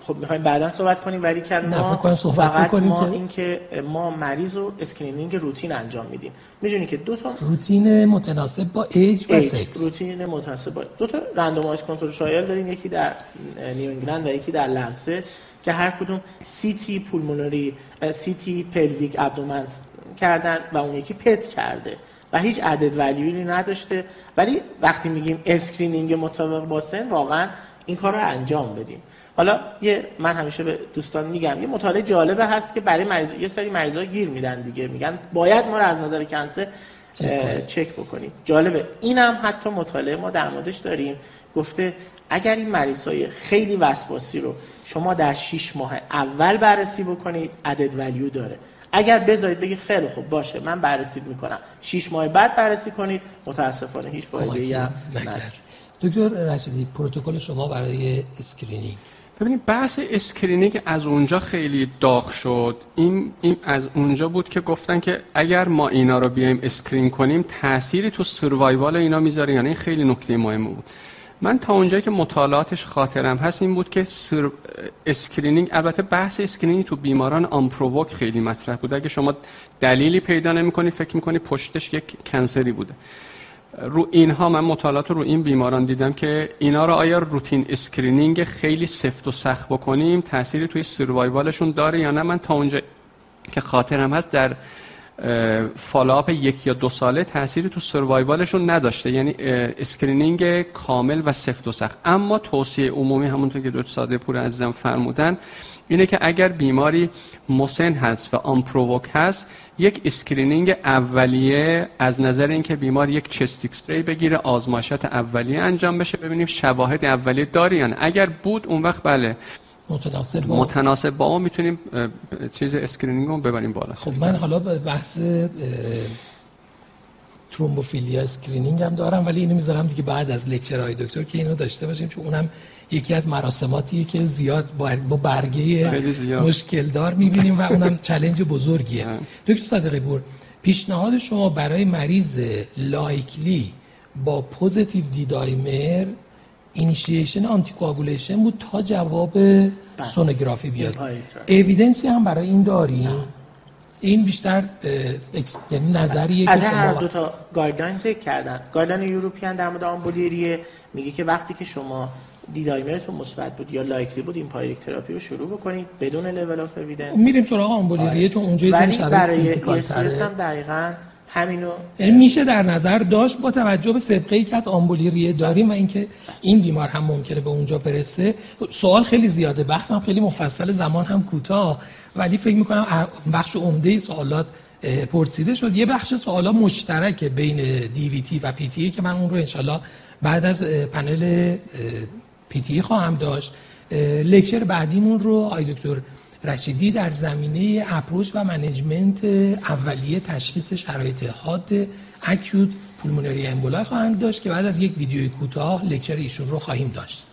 خب می‌خوایم بعدا صحبت کنیم ولی که ما صحبت کنیم ما این که ما مریض رو screening روتین انجام میدیم. می‌دونی که دو تا روتین متناسب با age و سکس روتین متناسب با دو تا randomized control trial داریم یکی در New England و یکی در Lancet ه که هر کدوم CT pulmonary CT pelvic abdomen کردن و اون یکی PET کرده و هیچ عدد ولیوی نداشته. ولی وقتی میگیم screening مطابق با سن واقعا این کار رو انجام بدیم. حالا یه من همیشه به دوستان میگم یه مطالعه جالبه هست که برای مریض یه سری مریضا گیر میدن دیگه میگن باید ما رو از نظر کنسر چک بکنیم. جالبه. اینم حتی مطالعه ما در موردش داریم. گفته اگر این مریض های خیلی وسواسی رو شما در 6 ماه اول بررسی بکنید عدد ولیو داره. اگر بذارید بگید خیلی خوب باشه من بررسی می‌کنم. 6 ماه بعد بررسی کنید متاسفانه هیچ فایده ای نداره. دکتر رشیدی پروتکل شما برای screening ببینید بحث screening از اونجا خیلی داغ شد. این, این از اونجا بود که گفتن که اگر ما اینا رو بیایم screen کنیم تأثیری تو survival اینا می‌ذاره. یعنی خیلی نکته مهم بود. من تا اونجایی که مطالعاتش خاطرم هست این بود که سر... screening البته بحث screening تو بیماران unprovoked خیلی مطرح بوده اگه شما دلیلی پیدا نمی‌کنی فکر می‌کنی پشتش یک cancer ی بوده. رو اینها من مطالعات رو این بیماران دیدم که اینا رو آیا روتین screening خیلی سفت و سخت بکنیم؟ تأثیری توی survival شون داره یا نه؟ من تا اونجا که خاطرم هست در follow-up یک یا دو ساله تأثیری تو survival شون نداشته. یعنی screening کامل و سفت و سخت. اما توصیه عمومی همونطور که دکتر صادقی پور عزیزم فرمودن اینه که اگر بیماری مسن هست و unprovoked هست یک screening اولیه از نظر اینکه بیمار یک chest X-ray بگیره آزمایشات اولیه انجام بشه. ببینیم شواهد اولیه داری یا اگر بود اون وقت بله. متناسب با متناسب با اون می‌تونیم چیز screening رو ببریم بالا. خب من حالا بحث thrombophilia screening هم دارم ولی اینو می‌ذارم دیگه بعد از های دکتر که اینو داشته باشیم چون اونم یکی از مراسماتی که زیاد با برگه مشکل دار می‌بینیم و اونم challenge بزرگیه. دکتر صادقی پور پیشنهاد شما برای مریض likely یا positive D-dimer initiation anticoagulation بود تا جواب بله. سونوگرافی بیاد. evidence ی هم برای این داریم. این بیشتر یعنی نظریه که شما هر دو تا guideline ذکر کردن. guideline European در مورد آمبولی ریه میگه که وقتی که شما D-dimer تون مثبت بود یا likely بود empiric therapy رو شروع بکنید بدون level of evidence میریم سراغ آمبولی ریه آره. چون اونجا یه برای هم دقیقاً همینو یعنی میشه در نظر داشت با توجه به سابقه ای که از آمبولی ریه داریم و اینکه این بیمار هم ممکنه به اونجا برسه. سوال خیلی زیاده بحث هم خیلی مفصل زمان هم کوتاه. ولی فکر می‌کنم بخش عمده سوالات پرسیده شد. یه بخش سوالا مشترک بین DVT و PTE که من اون رو انشالله بعد از پنل PTE خواهم داشت. lecture بعدیمون رو آقای دکتر رشیدی در زمینه approach و management اولیه تشخیص شرایط حاد acute pulmonary emboli خواهند داشت که بعد از یک ویدیوی کوتاه lecture ایشون رو خواهیم داشت.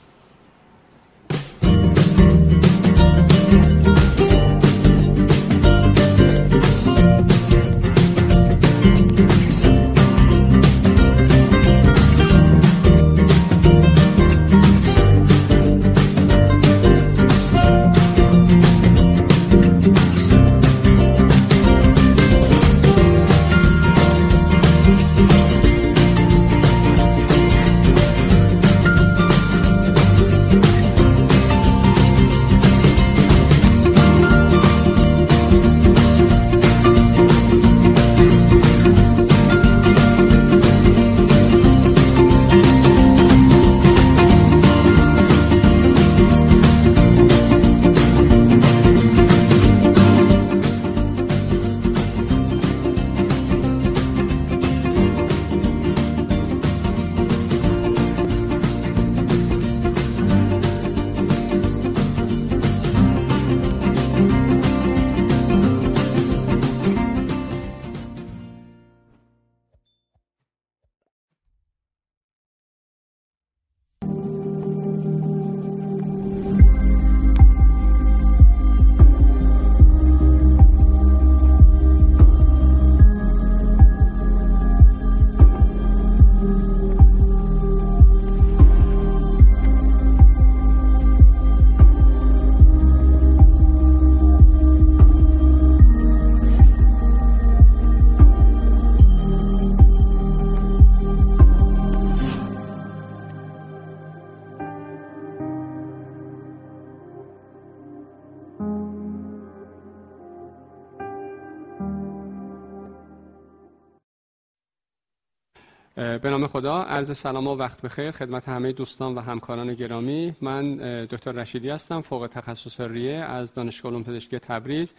به نام خدا عرض سلام و وقت بخیر خدمت همه دوستان و همکاران گرامی. من دکتر رشیدی هستم فوق تخصص ریه از دانشگاه علوم پزشکی تبریز.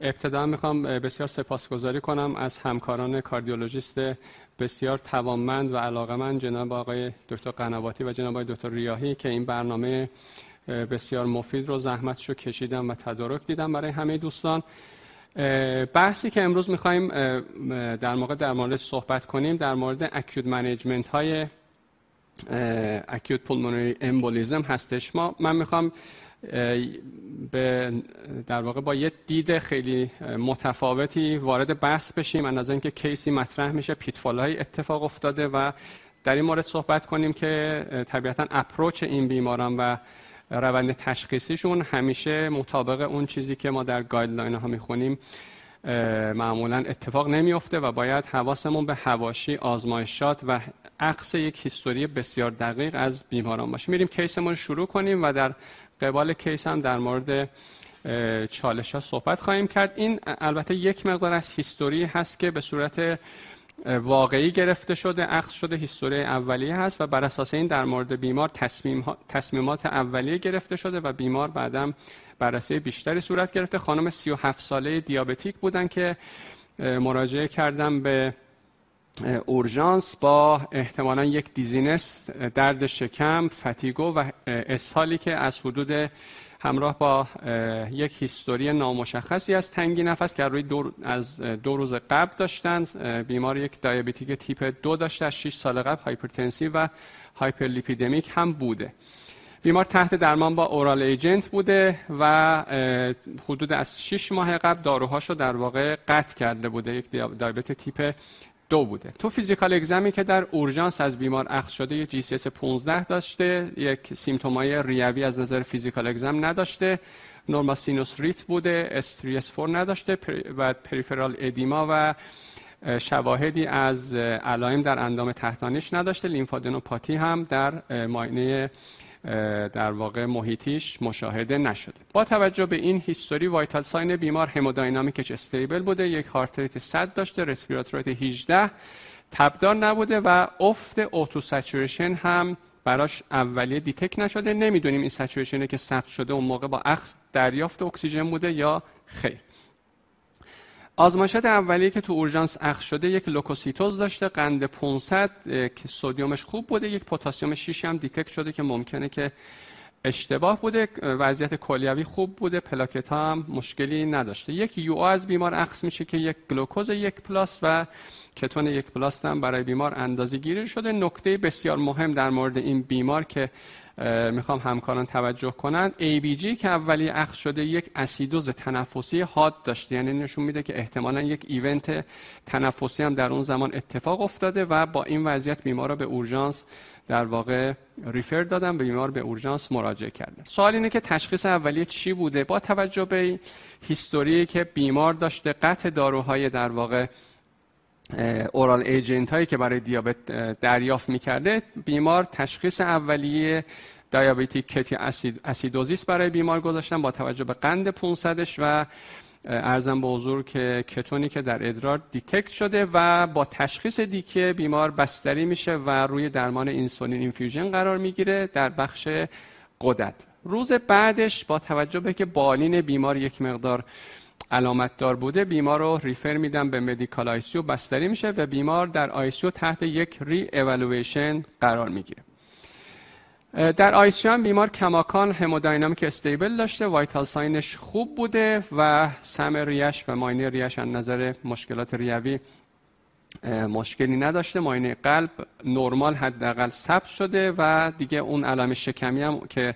ابتدا می‌خوام بسیار سپاسگزاری کنم از همکاران کاردیولوژیست بسیار توانمند و علاقمند جناب آقای دکتر قنواتی و جناب آقای دکتر ریاهی که این برنامه بسیار مفید رو زحمتش رو کشیدم و تدارک دیدم برای همه دوستان. بحثی که امروز می‌خوایم در موقع در مورد صحبت کنیم در مورد acute management های acute pulmonary embolism هستش. ما من می‌خوام به در واقع با یه دید خیلی متفاوتی وارد بحث بشیم. از اینکه case ی مطرح میشه pitfall های اتفاق افتاده و در این مورد صحبت کنیم که طبیعتا approach این بیماران و روند تشخیصیشون همیشه مطابق اون چیزی که ما در guideline ها می‌خونیم معمولا اتفاق نمیفته و باید حواسمون به هواشی آزمایشات و عکس یک هیستوری بسیار دقیق از بیماران باشه. میریم کیسمون شروع کنیم و در قبال کیس هم در مورد چالش ها صحبت خواهیم کرد. این البته یک مقدار از هیستوری هست که به صورت واقعی گرفته شده عکس شده هیستوری اولیه هست و بر اساس این در مورد بیمار تصمیم تصمیمات اولیه گرفته شده و بیمار بعدم بررسی بیشتری صورت گرفته. خانم 37 ساله diabetic بودن که مراجعه کردن به اورژانس با احتمالا یک dizziness درد شکم fatigue و و اسهالی که از حدود همراه با یک history نامشخصی از تنگی نفس که روی دو از دو روز قبل داشتند بیمار یک diabetic تیپ دو داشته از 6 سال قبل hypertensive و hyperlipidemic هم بوده. بیمار تحت درمان با oral agent بوده و حدود از 6 ماه قبل داروهاشو در واقع قطع کرده بوده یک دیابت تیپ دو بوده. تو physical exam ی که در اورژانس از بیمار اخذ شده یک GCS 15 داشته یک symptom ای ریوی از نظر physical exam نداشته normal sinus rhythm بوده S3 S4 نداشته و peripheral edema و شواهدی از علائم در اندام تحتانیش نداشته. lymphadenopathy هم در معاینه در واقع محیطیش مشاهده نشده. با توجه به این history vital sign بیمار hemodynamic ش stable بوده یک heart rate 100 داشته respiratory rate 18 تبدار نبوده و افت O2 saturation هم براش اولیه دیتک نشده. نمی‌دونیم این saturation ی که ثبت شده اون موقع با اخذ دریافت اکسیژن بوده یا خیر. آزمایشات اولیه که تو اورژانس اخذ شده یک leukocytosis داشته قند 500 که sodium ش خوب بوده یک پتاسیم 6 هم detect شده که ممکنه که اشتباه بوده وضعیت کلیوی خوب بوده پلاکت هم مشکلی نداشته. یک UA از بیمار اخذ میشه که یک گلوکوز یک plus و کتون یک plus هم برای بیمار اندازه گیری شده. نکته بسیار مهم در مورد این بیمار که می‌خوام همکاران توجه کنند ABG که اولی اخذ شده یک اسیدوز تنفسی حاد داشته. یعنی نشون میده که احتمالا یک event تنفسی هم در اون زمان اتفاق افتاده و با این وضعیت بیمار رو به اورژانس در واقع ریفر دادن به بیمار به اورژانس مراجعه کردن. سوال اینه که تشخیص اولیه چی بوده؟ با توجه به هیستوری که بیمار داشته قطع داروهای در واقع اورال ایجنت هایی که برای دیابت دریافت می‌کرده بیمار تشخیص اولیه دیابتی کتی اسید اسیدوزیس برای بیمار گذاشتن با توجه به قند 500ش و عرضم به حضور که کتونی که در ادرار detect شده و با تشخیص DKA بیمار بستری میشه و روی درمان insulin infusion قرار می‌گیره در بخش غدد. روز بعدش با توجه به که بالین بیمار یک مقدار علامت دار بوده بیمار رو refer میدن به medical ICU بستری میشه و بیمار در ICU تحت یک ری اولویشن قرار می‌گیره. در ICU هم بیمار کماکان hemodynamic stable داشته vital sign ش خوب بوده و سمع ریه‌ش و معاینه ریه‌ش از نظر مشکلات ریوی مشکلی نداشته. معاینه قلب نرمال حداقل ثبت شده و دیگه اون علائم شکمی هم که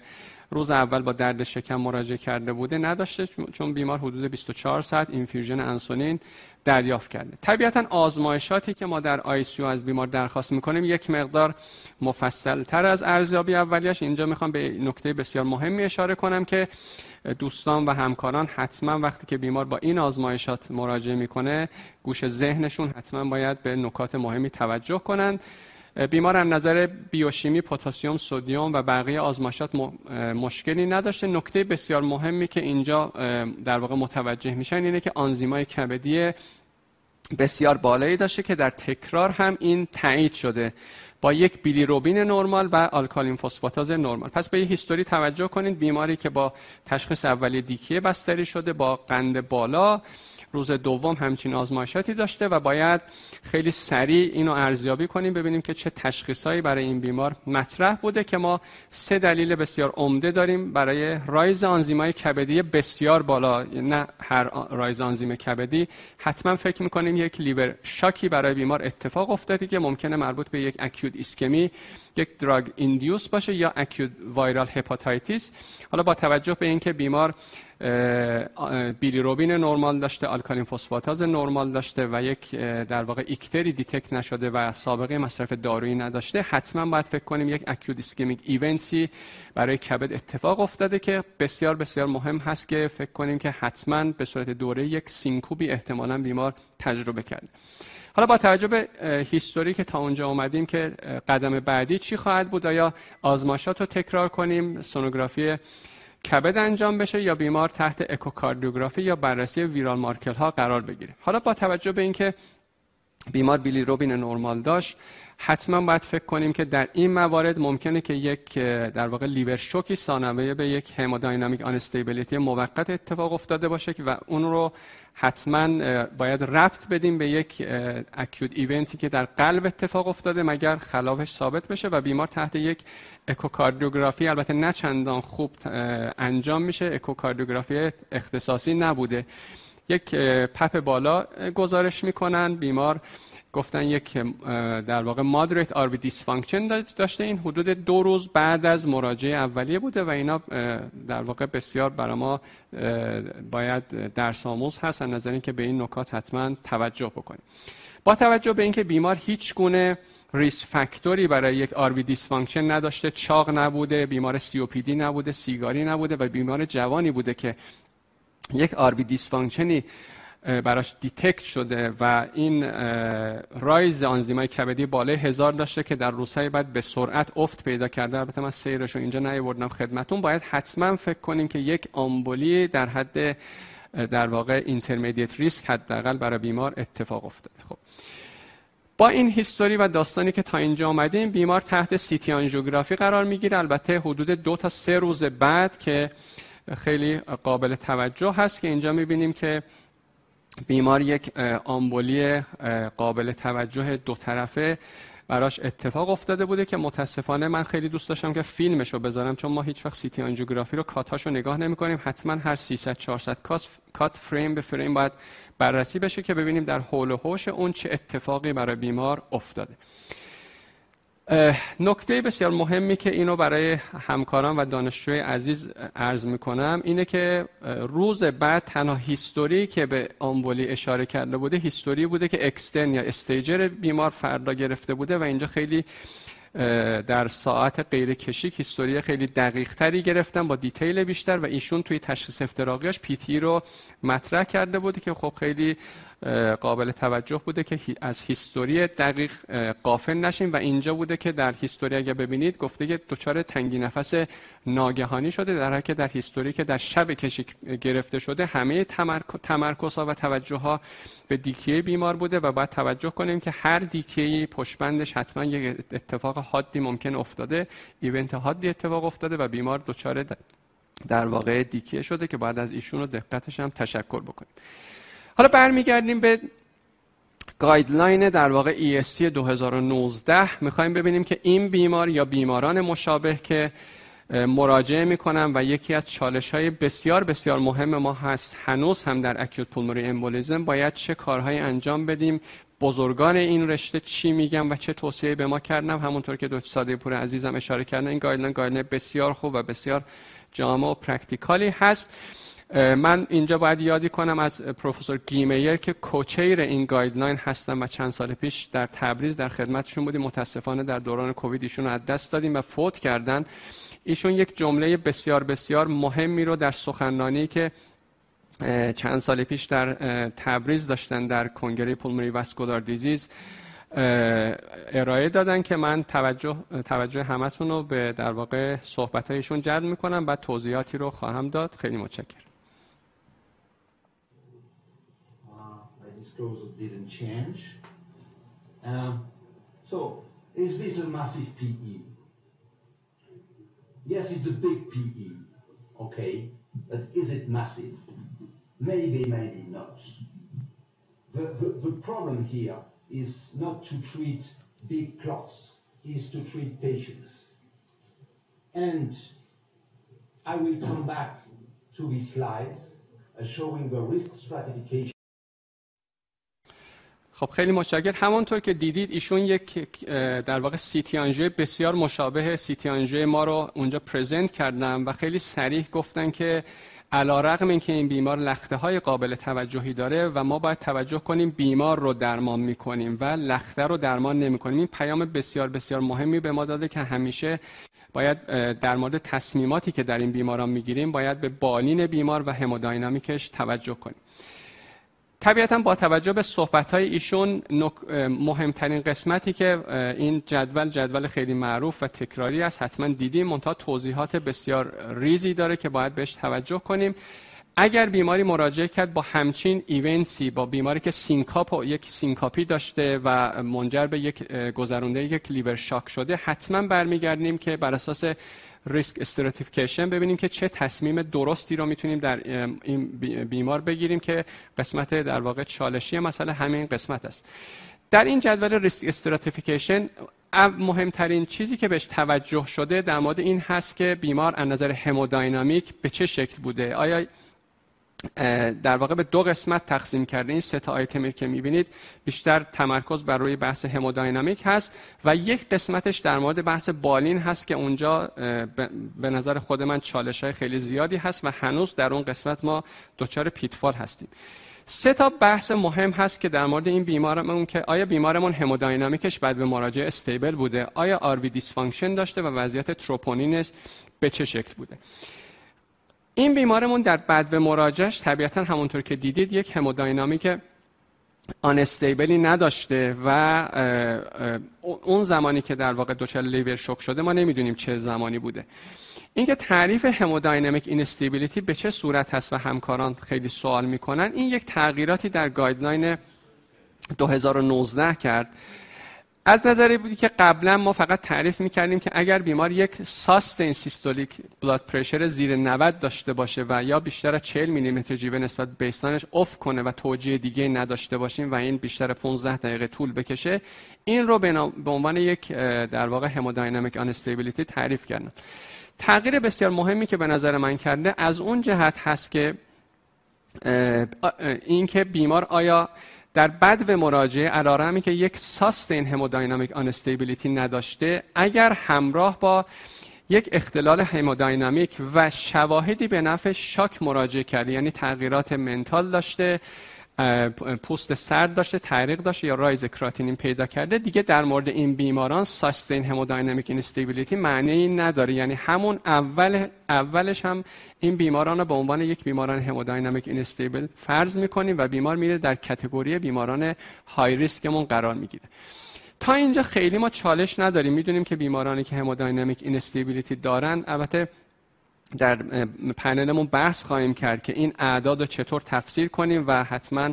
روز اول با درد شکم مراجعه کرده بوده نداشته چون بیمار حدود 24 ساعت infusion انسولین دریافت کرده. طبیعتا آزمایشاتی که ما در ICU از بیمار درخواست می‌کنیم یک مقدار مفصل تر از ارزیابی اولیش. اینجا می‌خوام به نکته بسیار مهمی اشاره کنم که دوستان و همکاران حتما وقتی که بیمار با این آزمایشات مراجعه می‌کنه گوش ذهنشون حتما باید به نکات مهمی توجه کنند. بیمار از نظر بیوشیمی پتاسیم سودیوم و بقیه آزمایشات مشکلی نداشته. نکته بسیار مهمی که اینجا در واقع متوجه میشن اینه که آنزیمای کبدی بسیار بالایی داشته که در تکرار هم این تایید شده. با یک بیلیروبین نرمال و آلکالین فسفاتاز نرمال. پس به یه هیستوری توجه کنید. بیماری که با تشخیص اولی دیکیه بستری شده با قند بالا. روز دوم همچین آزمایشاتی داشته و باید خیلی سریع اینو ارزیابی کنیم ببینیم که چه تشخیصایی برای این بیمار مطرح بوده که ما سه دلیل بسیار عمده داریم برای rise آنزیمای کبدی بسیار بالا. نه هر rise آنزیم کبدی. حتما فکر می‌کنیم یک liver shock ی برای بیمار اتفاق افتاده که ممکنه مربوط به یک acute ischemic یک drug induced باشه یا acute viral hepatitis حالا با توجه به اینکه بیمار بیلیروبین نرمال داشته alkaline phosphatase نرمال داشته و یک در واقع icter ی detect نشده و سابقه مصرف دارویی نداشته حتما باید فکر کنیم یک acute ischemic event ی برای کبد اتفاق افتاده که بسیار بسیار مهم هست که فکر کنیم که حتما به صورت دوره یک syncope ی احتمالا بیمار تجربه کرده. حالا با توجه به history که تا اونجا اومدیم که قدم بعدی چی خواهد بود؟ آیا آزمایشات رو تکرار کنیم؟ سونوگرافی کبد انجام بشه یا بیمار تحت اکوکاردیوگرافی یا بررسی ویرال مارکل ها قرار بگیره؟ حالا با توجه به اینکه بیمار بیلی روبین نرمال داشت حتما باید فکر کنیم که در این موارد ممکنه که یک در واقع لیور شوکی ثانویه به یک همودینامیک آنستیبیلیتی موقت اتفاق افتاده باشه و اون رو حتما باید ربط بدیم به یک acute event ی که در قلب اتفاق افتاده مگر خلافش ثابت بشه و بیمار تحت یک اکوکاردیوگرافی البته نه چندان خوب انجام میشه. اکوکاردیوگرافی اختصاصی نبوده. یک PAP بالا گزارش می‌کنن. بیمار گفتن یک در واقع moderate RV dysfunction داشته این حدود دو روز بعد از مراجعه اولیه بوده و اینا در واقع بسیار برای ما باید درس آموز هست از نظر اینکه به این نکات حتما توجه بکنیم. با توجه به اینکه بیمار هیچ گونه risk factor ی برای یک RV dysfunction نداشته چاق نبوده بیمار COPD نبوده سیگاری نبوده و بیمار جوانی بوده که یک RV dysfunction ی براش detect شده و این rise آنزیمای کبدی بالای هزار داشته که در روزهای بعد به سرعت افت پیدا کرده. البته من سیرش رو اینجا نیاوردم خدمتتون. باید حتما فکر کنیم که یک آمبولی در حد در واقع intermediate risk حداقل برای بیمار اتفاق افتاده. خب. با این history و داستانی که تا اینجا آمدیم بیمار تحت CT آنژیوگرافی قرار می‌گیره. البته حدود دو تا سه روز بعد که خیلی قابل توجه هست که اینجا می‌بینیم که بیمار یک آمبولی قابل توجه دو طرفه براش اتفاق افتاده بوده که متاسفانه من خیلی دوست داشتم که فیلمش رو بذارم چون ما هیچ وقت CT آنژیوگرافی رو cut اش رو نگاه نمی کنیم حتما هر 300 400 cut فریم به فریم باید بررسی بشه که ببینیم در حول و حوش اون چه اتفاقی برای بیمار افتاده. نکته بسیار مهمی که اینو برای همکاران و دانشجوی عزیز عرض می‌کنم اینه که روز بعد تنها history که به آمبولی اشاره کرده بوده history بوده که اکسترن یا استاژر بیمار فردا گرفته بوده و اینجا خیلی در ساعت غیر کشیک history خیلی دقیق تری گرفتن با detail بیشتر و ایشون توی تشخیص افتراقیاش PTE رو مطرح کرده بوده که خب خیلی قابل توجه بوده که از هیستوری دقیق قافل نشیم و اینجا بوده که در هیستوری اگه ببینید گفته که دچار تنگی نفس ناگهانی شده. در حالی که در هیستوری که در شب کشی گرفته شده همه تمرکز ها و توجه ها به دیکیه بیمار بوده و باید توجه کنیم که هر دیکیه پشبندش حتما یک اتفاق حادی ممکن افتاده. ایونت حادی اتفاق افتاده و بیمار دچار در واقع دیکیه شده که باید از ایشون و دقتش هم تشکر بکنیم. حالا برمیگردیم به guideline در واقع ESC 2019 می‌خوایم ببینیم که این بیمار یا بیماران مشابه که مراجعه می‌کنن و یکی از چالش های بسیار بسیار مهم ما هست. هنوز هم در acute pulmonary embolism باید چه کارهایی انجام بدیم بزرگان این رشته چی میگن و چه توصیه به ما کردن. همونطور که دکتر ساده پور عزیزم اشاره کردن این guideline guideline بسیار خوب و بسیار جامع و practical ی هست. من اینجا باید یادی کنم از پروفسور گی میر که co-chair این guideline هستن و چند سال پیش در تبریز در خدمتشون بودیم. متاسفانه در دوران کووید ایشون رو از دست دادیم و فوت کردن. ایشون یک جمله بسیار بسیار مهمی رو در سخنرانی که چند سال پیش در تبریز داشتن در کنگره pulmonary vascular diseases ارائه دادن که من توجه توجه همتون رو به در واقع صحبت هایشون جلب می‌کنم و توضیحاتی رو خواهم داد. خیلی متشکرم. Disclosure didn't change. Um, so, is this a massive PE? Yes, it's a big PE, okay, but is it massive? Maybe, maybe not. The, problem here is not to treat big clots, is to treat patients. And I will come back to these slides uh, showing the risk stratification. خب خیلی مشکل همانطور که دیدید ایشون یک در واقع سیتی بسیار مشابه سیتی ما رو اونجا پرزنت کردن و خیلی سریح گفتن که علا رقم این که این بیمار لخته های قابل توجهی داره و ما باید توجه کنیم بیمار رو درمان می‌کنیم و لخته رو درمان نمی کنیم این پیام بسیار بسیار مهمی به ما داده که همیشه باید در مورد تصمیماتی که در این بیماران می‌گیریم باید به بالین بیمار و hemodynamic اش توجه کنیم. طبیعتا با توجه به صحبت های ایشون مهمترین قسمتی که این جدول جدول خیلی معروف و تکراری است حتما دیدیم. منتها توضیحات بسیار ریزی داره که باید بهش توجه کنیم. اگر بیماری مراجعه کرد با همچین ایونسی با بیماری که syncope و یک syncope ی داشته و منجر به یک گذرونده یک liver shock شده حتما برمیگردیم که بر اساس risk stratification ببینیم که چه تصمیم درستی رو می‌تونیم در این بیمار بگیریم که قسمت در واقع چالشی مسئله همین قسمت است. در این جدول risk stratification مهمترین چیزی که بهش توجه شده در مورد این هست که بیمار از نظر hemodynamic به چه شکل بوده؟ آیا در واقع به دو قسمت تقسیم کرده این سه تا آیتمی که می‌بینید بیشتر تمرکز بر روی بحث hemodynamic هست و یک قسمتش در مورد بحث بالین هست که اونجا به نظر خود من چالش های خیلی زیادی هست و هنوز در اون قسمت ما دچار pitfall هستیم. سه تا بحث مهم هست که در مورد این بیمارمون که آیا بیمارمون hemodynamic اش بدو مراجعه stable بوده؟ آیا RV dysfunction داشته و وضعیت تروپونینش به چه شکل بوده؟ این بیمارمون در بدو مراجعش طبیعتا همونطور که دیدید یک hemodynamic unstable ی نداشته و اون زمانی که در واقع دچار liver shock شده ما نمی‌دونیم چه زمانی بوده. اینکه تعریف hemodynamic instability به چه صورت هست و همکاران خیلی سوال می‌کنن این یک تغییراتی در guideline 2019 کرد از نظری بودی که قبلا ما فقط تعریف می‌کردیم که اگر بیمار یک sustained systolic blood pressure زیر 90 داشته باشه و یا بیشتر از 40 میلیمتر جیوه نسبت baseline اش افت کنه و توجیه دیگه نداشته باشیم و این بیشتر 15 دقیقه طول بکشه این رو به عنوان یک در واقع هموداینامیک آنستیبیلیتی تعریف کردن. تغییر بسیار مهمی که به نظر من کرده از اون جهت هست که این که بیمار آیا در بد و مراجعه علارمی که یک ساستین هموداینامیک آنستیبیلیتی نداشته اگر همراه با یک اختلال هموداینامیک و شواهدی به نفع شاک مراجعه کرده یعنی تغییرات منتال داشته پوست سرد داشته تعریق داشته یا rise کراتینین پیدا کرده. دیگه در مورد این بیماران sustained hemodynamic instability معنی نداره. یعنی همون اول اولش هم این بیماران رو به عنوان یک بیماران hemodynamic unstable فرض می‌کنیم و بیمار میره در category بیماران high risk مون قرار می‌گیره. تا اینجا خیلی ما چالش نداریم. می‌دونیم که بیمارانی که hemodynamic instability دارن البته در پنلمون بحث خواهیم کرد که این اعداد رو چطور تفسیر کنیم و حتما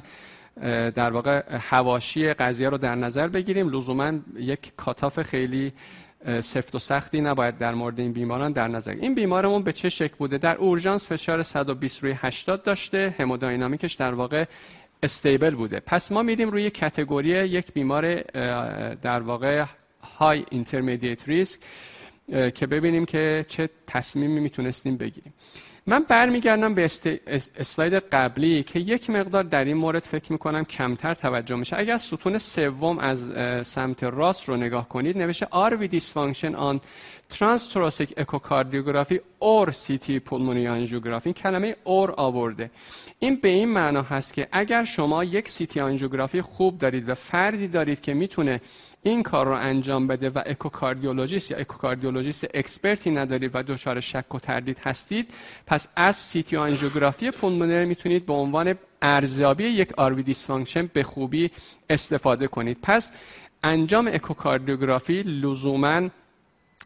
در واقع حواشی قضیه رو در نظر بگیریم. لزوما یک cutoff خیلی سفت و سختی نباید در مورد این بیماران در نظر. این بیمارمون به چه شکل بوده؟ در اورژانس فشار 120 روی 80 داشته. hemodynamic اش در واقع stable بوده. پس ما میریم روی category یک بیمار در واقع high intermediate risk که ببینیم که چه تصمیمی می‌تونستیم بگیریم. من برمیگردم به اسلاید قبلی که یک مقدار در این مورد فکر می‌کنم کمتر توجه میشه. اگر ستون سوم از سمت راست رو نگاه کنید نوشته RV dysfunction on transthoracic echocardiography or CT pulmonary angiography. این کلمه اور آورده. این به این معنا هست که اگر شما یک CT آنژیوگرافی خوب دارید و فردی دارید که می‌تونه این کار رو انجام بده و اکوکاردیولوژیست یا اکوکاردیولوژیست expert ی ندارید و دچار شک و تردید هستید پس از CT آنژیوگرافی پولمونر می‌تونید به عنوان ارزیابی یک RV dysfunction به خوبی استفاده کنید. پس انجام اکوکاردیوگرافی لزوما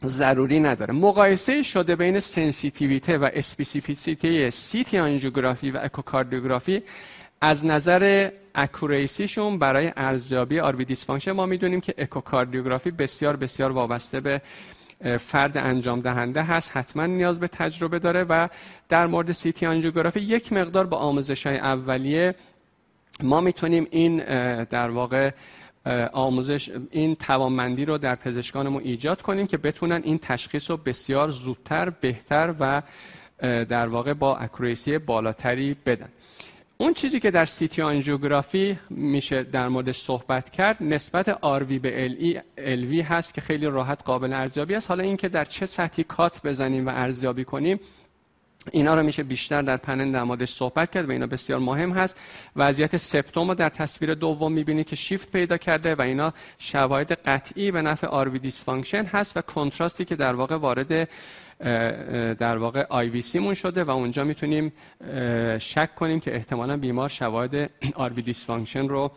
ضروری نداره. مقایسه شده بین sensitivity و specificity CT آنژیوگرافی و اکوکاردیوگرافی از نظر accuracy شون برای ارزیابی RV dysfunction ما می‌دونیم که اکوکاردیوگرافی بسیار بسیار وابسته به فرد انجام دهنده هست. حتما نیاز به تجربه داره و در مورد CT آنژیوگرافی یک مقدار با آموزش های اولیه ما می‌تونیم این در واقع آموزش این توانمندی رو در پزشکانمون ایجاد کنیم که بتونن این تشخیص رو بسیار زودتر بهتر و در واقع با accuracy بالاتری بدن. اون چیزی که در CT آنژیوگرافی میشه در موردش صحبت کرد نسبت آروی به ال الوی هست که خیلی راحت قابل ارزیابی است. حالا اینکه در چه سطحی cut بزنیم و ارزیابی کنیم اینا رو میشه بیشتر در پنل در موردش صحبت کرد و اینا بسیار مهم هست. وضعیت سپتوم رو در تصویر دوم می‌بینید که شیفت پیدا کرده و اینا شواهد قطعی به نفع RV dysfunction هست و contrast ی که در واقع وارد در واقع IVC مون شده و اونجا می‌تونیم شک کنیم که احتمالا بیمار شواهد RV dysfunction رو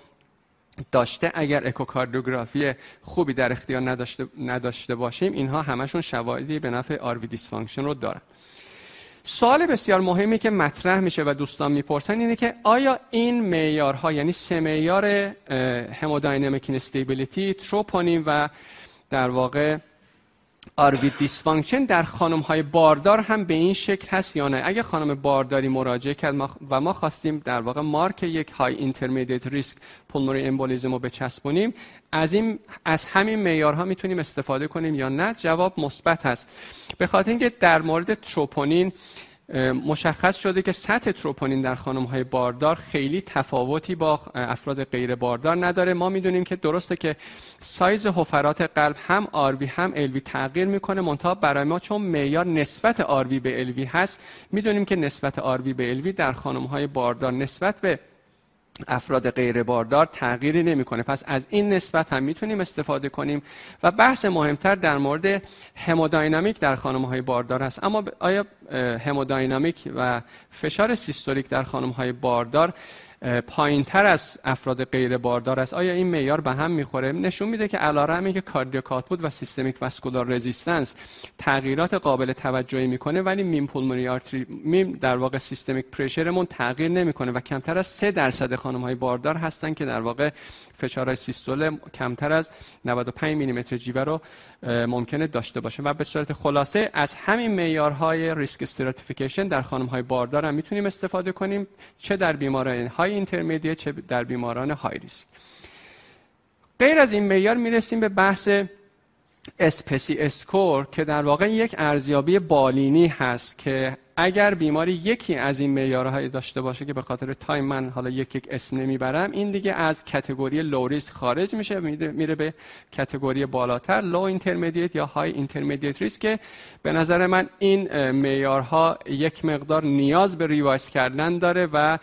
داشته. اگر اکوکاردیوگرافی خوبی در اختیار نداشته, نداشته باشیم اینها همشون شواهدی به نفع RV dysfunction رو دارن. سوال بسیار مهمی که مطرح میشه و دوستان می‌پرسن اینه که آیا این معیارها یعنی سه معیار hemodynamic stability تروپونین و در واقع RV dysfunction در خانم های باردار هم به این شکل هست یا نه؟ اگه خانم بارداری مراجعه کرد و ما خواستیم در واقع مارک یک high intermediate risk pulmonary embolism رو بچسبونیم از این از همین معیارها می‌تونیم استفاده کنیم یا نه؟ جواب مثبت هست. به خاطر اینکه در مورد تروپونین مشخص شده که سطح تروپونین در خانم های باردار خیلی تفاوتی با افراد غیر باردار نداره. ما می‌دونیم که درسته که سایز حفرات قلب هم آروی هم الوی تغییر می‌کنه. منتها برای ما چون معیار نسبت آروی به الوی هست می‌دونیم که نسبت آروی به الوی در خانم های باردار نسبت به افراد غیر باردار تغییری نمی‌کنه. پس از این نسبت هم می‌تونیم استفاده کنیم و بحث مهمتر در مورد هموداینامیک در خانم های باردار هست اما آیا هموداینامیک و فشار سیستولیک در خانم های باردار پایین تر از افراد غیر باردار است. آیا این معیار به هم می‌خوره؟ نشون میده که علی‌رغمی که cardiac output و systemic vascular resistance تغییرات قابل توجهی می‌کنه ولی mean pulmonary artery mean در واقع systemic pressure مون تغییر نمی‌کنه و کمتر از 3 درصد خانم های باردار هستن که در واقع فشار سیستول کمتر از 95 میلیمتر جیوه رو ممکنه داشته باشه. و به صورت خلاصه از همین معیارهای risk stratification در خانم های باردار هم می‌تونیم استفاده کنیم. چه در بیماران high intermediate چه در بیماران high risk. غیر از این معیار می‌رسیم به بحث sPESI score که در واقع یک ارزیابی بالینی هست که اگر بیماری یکی از این معیارهای داشته باشه که به خاطر تایم من حالا یک یک اسم نمی‌برم این دیگه از category low risk خارج میشه میره به category بالاتر low intermediate یا high intermediate risk که به نظر من این معیارها یک مقدار نیاز به revise کردن داره و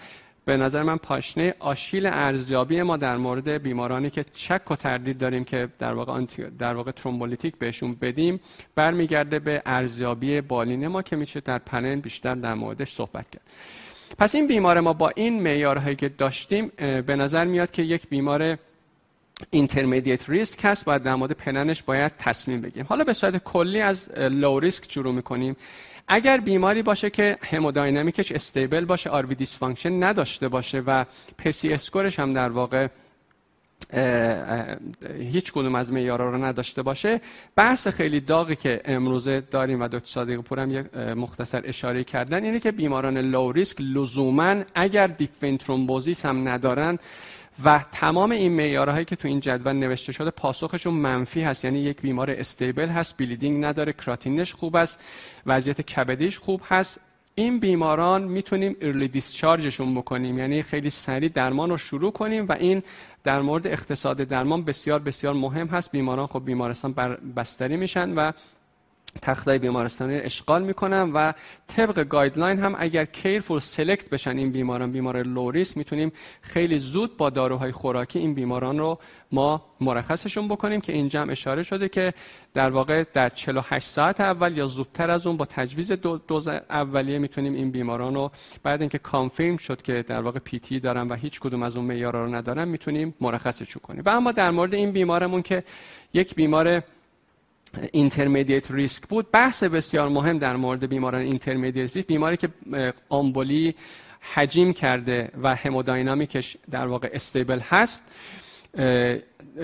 به نظر من پاشنه آشیل ارزیابی ما در مورد بیمارانی که شک و تردید داریم که در واقع در واقع thrombolytic بهشون بدیم برمیگرده به ارزیابی بالینی ما که میشه در پنل بیشتر در موردش صحبت کرد. پس این بیمار ما با این معیارهایی که داشتیم به نظر میاد که یک بیمار intermediate risk هست باید در مورد پننش باید تصمیم بگیریم. حالا به صورت کلی از low risk شروع می‌کنیم. اگر بیماری باشه که hemodynamic ش stable باشه RV dysfunction نداشته باشه و PESI score ش هم در واقع هیچ کدوم از معیارا رو نداشته باشه بحث خیلی داغی که امروزه داریم و دکتر صادقی پور هم یک مختصر اشاره کردن اینه که بیماران low risk لزوما اگر DVT هم ندارن و تمام این معیارهایی که تو این جدول نوشته شده پاسخشون منفی هست. یعنی یک بیمار stable هست bleeding نداره کراتینینش خوب است وضعیت کبدیش خوب هست. این بیماران می‌تونیم early discharge شون بکنیم. یعنی خیلی سریع درمان رو شروع کنیم و این در مورد اقتصاد درمان بسیار بسیار مهم هست. بیماران خب بیمارستان بستری میشن و تختای بیمارستانی اشغال می‌کنن و طبق guideline هم اگر careful select بشن این بیماران بیمار low risk می‌تونیم خیلی زود با داروهای خوراکی این بیماران رو ما مرخصشون بکنیم که اینجا هم اشاره شده که در واقع در 48 ساعت اول یا زودتر از اون با تجویز دوز اولیه می‌تونیم این بیماران رو بعد اینکه confirm شد که در واقع PTE دارن و هیچ کدوم از اون معیارا رو ندارن می‌تونیم مرخصشون کنیم. و اما در مورد این بیمارمون که یک بیمار intermediate risk بود. بحث بسیار مهم در مورد بیماران intermediate risk بیماری که آمبولی حجیم کرده و hemodynamic ش در واقع stable هست.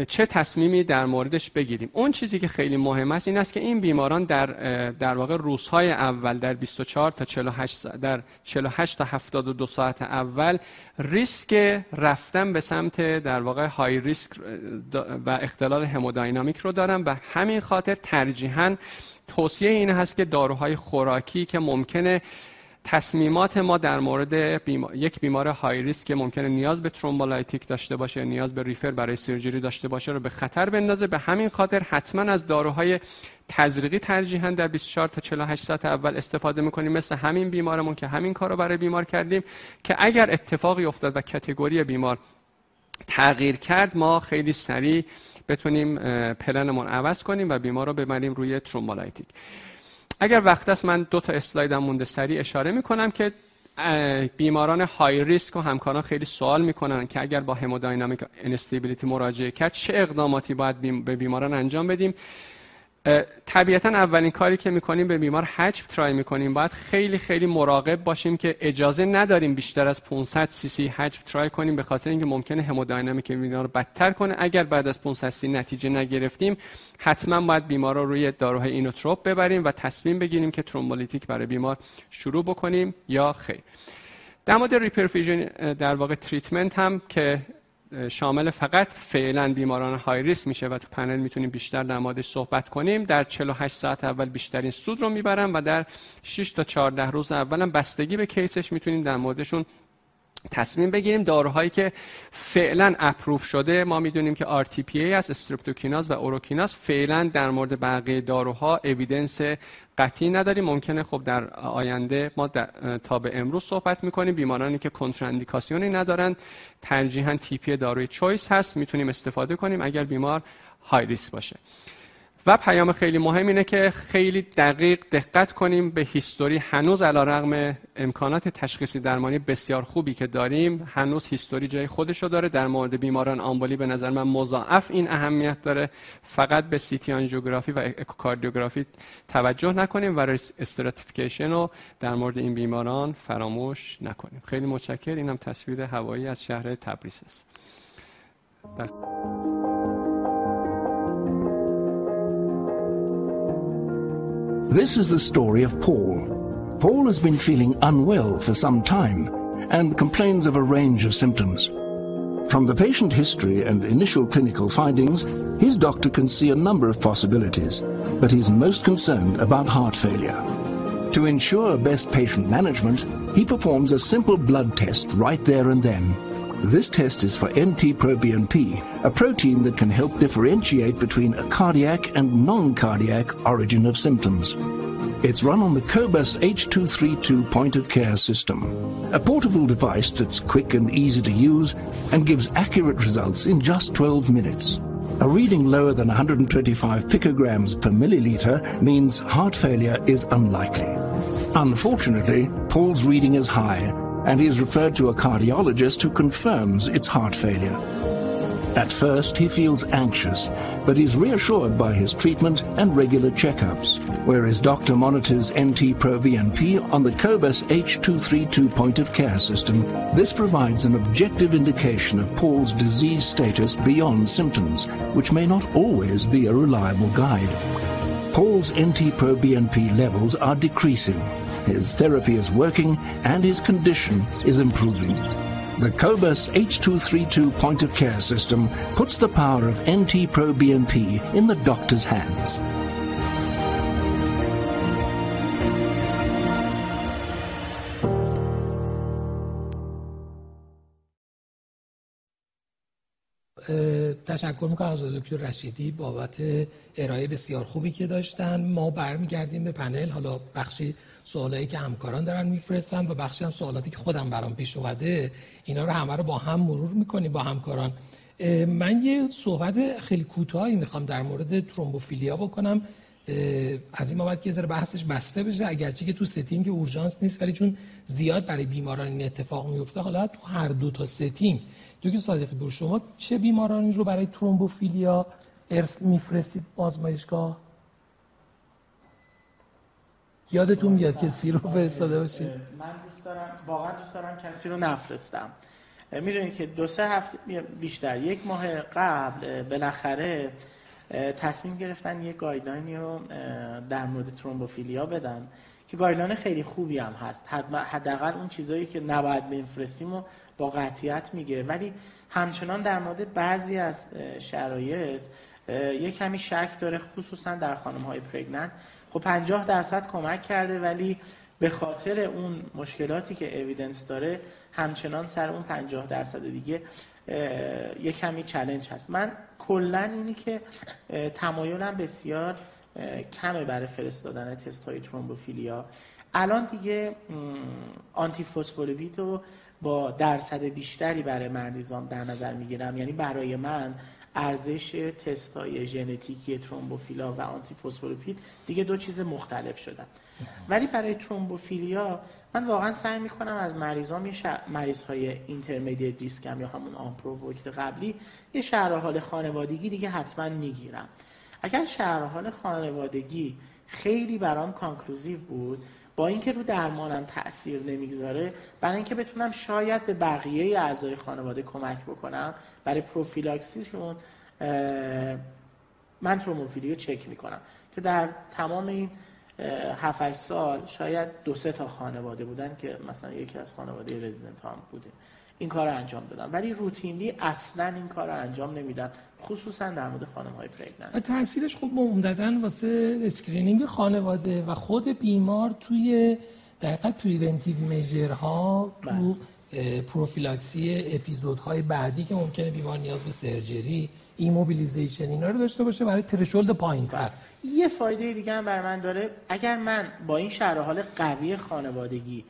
چه تصمیمی در موردش بگیریم. اون چیزی که خیلی مهم است این است که این بیماران در در واقع روزهای اول در 24 تا 48 در 48 تا 72 ساعت اول ریسک رفتن به سمت در واقع high risk و اختلال hemodynamic رو دارن و همین خاطر ترجیحاً توصیه این هست که داروهای خوراکی که ممکنه تصمیمات ما در مورد یک بیمار high risk که ممکنه نیاز به thrombolytic داشته باشه نیاز به refer برای surgery داشته باشه رو به خطر بندازه. به همین خاطر حتما از داروهای تزریقی ترجیحاً در 24 تا 48 ساعت اول استفاده می‌کنیم. مثل همین بیمارمون که همین کار رو برای بیمار کردیم که اگر اتفاقی افتاد و category بیمار تغییر کرد ما خیلی سریع بتونیم پلنمون عوض کنیم و بیمار رو ببریم روی thrombolytic. اگر وقت است من دو تا اسلایدم مونده سریع اشاره می‌کنم که بیماران high risk و همکاران خیلی سوال می‌کنن که اگر با hemodynamic instability مراجعه کرد چه اقداماتی باید به بیماران انجام بدیم. طبیعتا اولین کاری که می‌کنیم به بیمار حجم try می‌کنیم. باید خیلی خیلی مراقب باشیم که اجازه نداریم بیشتر از 500 سی سی حجم try کنیم به خاطر اینکه ممکنه همودینامیک بیمار رو بدتر کنه. اگر بعد از 500 سی نتیجه نگرفتیم حتما باید بیمار رو روی داروهای اینوتروپ ببریم و تصمیم بگیریم که ترومبولیتیک برای بیمار شروع بکنیم یا خیر. در مورد reperfusion در واقع treatment هم که شامل فقط فعلا بیماران high risk میشه و تو پنل می‌تونیم بیشتر در موردش صحبت کنیم. در 48 ساعت اول بیشترین سود رو می‌برم و در 6 تا 14 روز اولم بستگی به کیسش می‌تونیم در موردشون تصمیم بگیریم داروهایی که فعلا اپروف شده ما می‌دونیم که RTPA از استرپتوکیناز و اوروکیناز. فعلا در مورد بقیه داروها اویدنس قطعی نداریم. ممکنه خب در آینده ما تا به امروز صحبت می‌کنیم. بیمارانی که کنتراندیکاسیونی ندارن. ترجیحاً تیپی داروی چویس هست. می‌تونیم استفاده کنیم اگر بیمار های ریس باشه. و پیام خیلی مهم اینه که خیلی دقیق دقت کنیم به history. هنوز علی‌رغم امکانات تشخیصی درمانی بسیار خوبی که داریم هنوز history جای خودشو داره. در مورد بیماران آمبولی به نظر من مضاعف این اهمیت داره. فقط به سیتی آنژیوگرافی و اکوکاردیوگرافی توجه نکنیم و stratification رو در مورد این بیماران فراموش نکنیم. خیلی متشکر اینم تصویر هوایی از شهر تبریز است. This is the story of Paul. Paul has been feeling unwell for some time and complains of a range of symptoms. From the patient history and initial clinical findings, his doctor can see a number of possibilities, but he's most concerned about heart failure. To ensure best patient management, he performs a simple blood test right there and then this test is for NT-proBNP, a protein that can help differentiate between a cardiac and non-cardiac origin of symptoms. It's run on the Cobus H232 point-of-care system, a portable device that's quick and easy to use and gives accurate results in just 12 minutes. A reading lower than 125 picograms per milliliter means heart failure is unlikely. Unfortunately, Paul's reading is high and he is referred to a cardiologist who confirms it's heart failure. At first, he feels anxious, but is reassured by his treatment and regular checkups, where his doctor monitors NT-proBNP on the Cobus H232 point-of-care system. This provides an objective indication of Paul's disease status beyond symptoms, which may not always be a reliable guide. Paul's NT-proBNP levels are decreasing, his therapy is working and his condition is improving. The Cobus H232 point of care system puts the power of NT Pro BNP in the doctor's hands. تشکر میکنم از دکتر رشیدی بابت ارائه بسیار خوبی که داشتن ما برمیگردیم به پنل حالا بخشی سوالایی که همکاران دارن میفرستن و بخشی هم سوالاتی که خودم برام پیش اومده اینا رو همه رو با هم مرور می‌کنیم با همکاران. من یه صحبت خیلی کوتاهی می‌خوام در مورد thrombophilia بکنم. از این بابت که ذره بحثش بسته بشه اگرچه که تو setting اورژانس نیست ولی چون زیاد برای بیماران این اتفاق میفته حالا تو هر دو تا setting دکتر صادقی پور شما چه بیمارانی رو برای thrombophilia ارثی میفرستید آزمایشگاه؟ یادتون میاد کسی رو فرستاده باشید؟ من دوست دارم واقعا دوست دارم کسی رو نفرستم. می‌دونید که دو سه هفته بیشتر یک ماه قبل بالاخره تصمیم گرفتن یک guideline ی رو در مورد thrombophilia بدن که guideline خیلی خوبی هم هست. حداقل اون چیزایی که نباید بفرستیم و با قطعیت میگه. ولی همچنان در مورد بعضی از شرایط یک کمی شک داره خصوصا در خانم های pregnant خب 50 درصد کمک کرده ولی به خاطر اون مشکلاتی که اویدنس داره همچنان سر اون 50 درصد دیگه یه کمی چلنج هست. من کلا اینی که تمایلم بسیار کمه برای فرستادن تست های ترومبوفیلیا. الان دیگه آنتی فسفولیپید رو با درصد بیشتری برای مریضان در نظر می‌گیرم. یعنی برای من ارزش تست های ژنتیکی thrombophilia و antiphospholipid دیگه دو چیز مختلف شدن. ولی برای ترومبوفیلیا من واقعا سعی می‌کنم از مریضان یه مریض های intermediate risk م یا همون آن قبلی یه شرح حال خانوادگی دیگه حتما می‌گیرم. اگر شرح حال خانوادگی خیلی برام conclusive بود با اینکه رو درمانم تاثیر نمی‌گذاره برای اینکه بتونم شاید به بقیه اعضای خانواده کمک بکنم برای پروفیلاکسیشون من ترومبوفیلی رو چک می‌کنم. که در تمام این 7 سال شاید دو سه تا خانواده بودن که مثلا یکی از خانواده رزیدنت هم بوده. این کار رو انجام دادن. ولی routinely اصلا این کار رو انجام نمیدن. خصوصا در مورد خانم های pregnant تاثیرش خب عمدتا واسه screening خانواده و خود بیمار توی دقیقا preventive measure ها تو بله. پروفیلاکسی اپیزودهای بعدی که ممکنه بیمار نیاز به surgery immobilization اینا رو داشته باشه برای threshold پایین تر یه فایده دیگه هم برای من داره. اگر من با این شرح حال قوی خانوادگی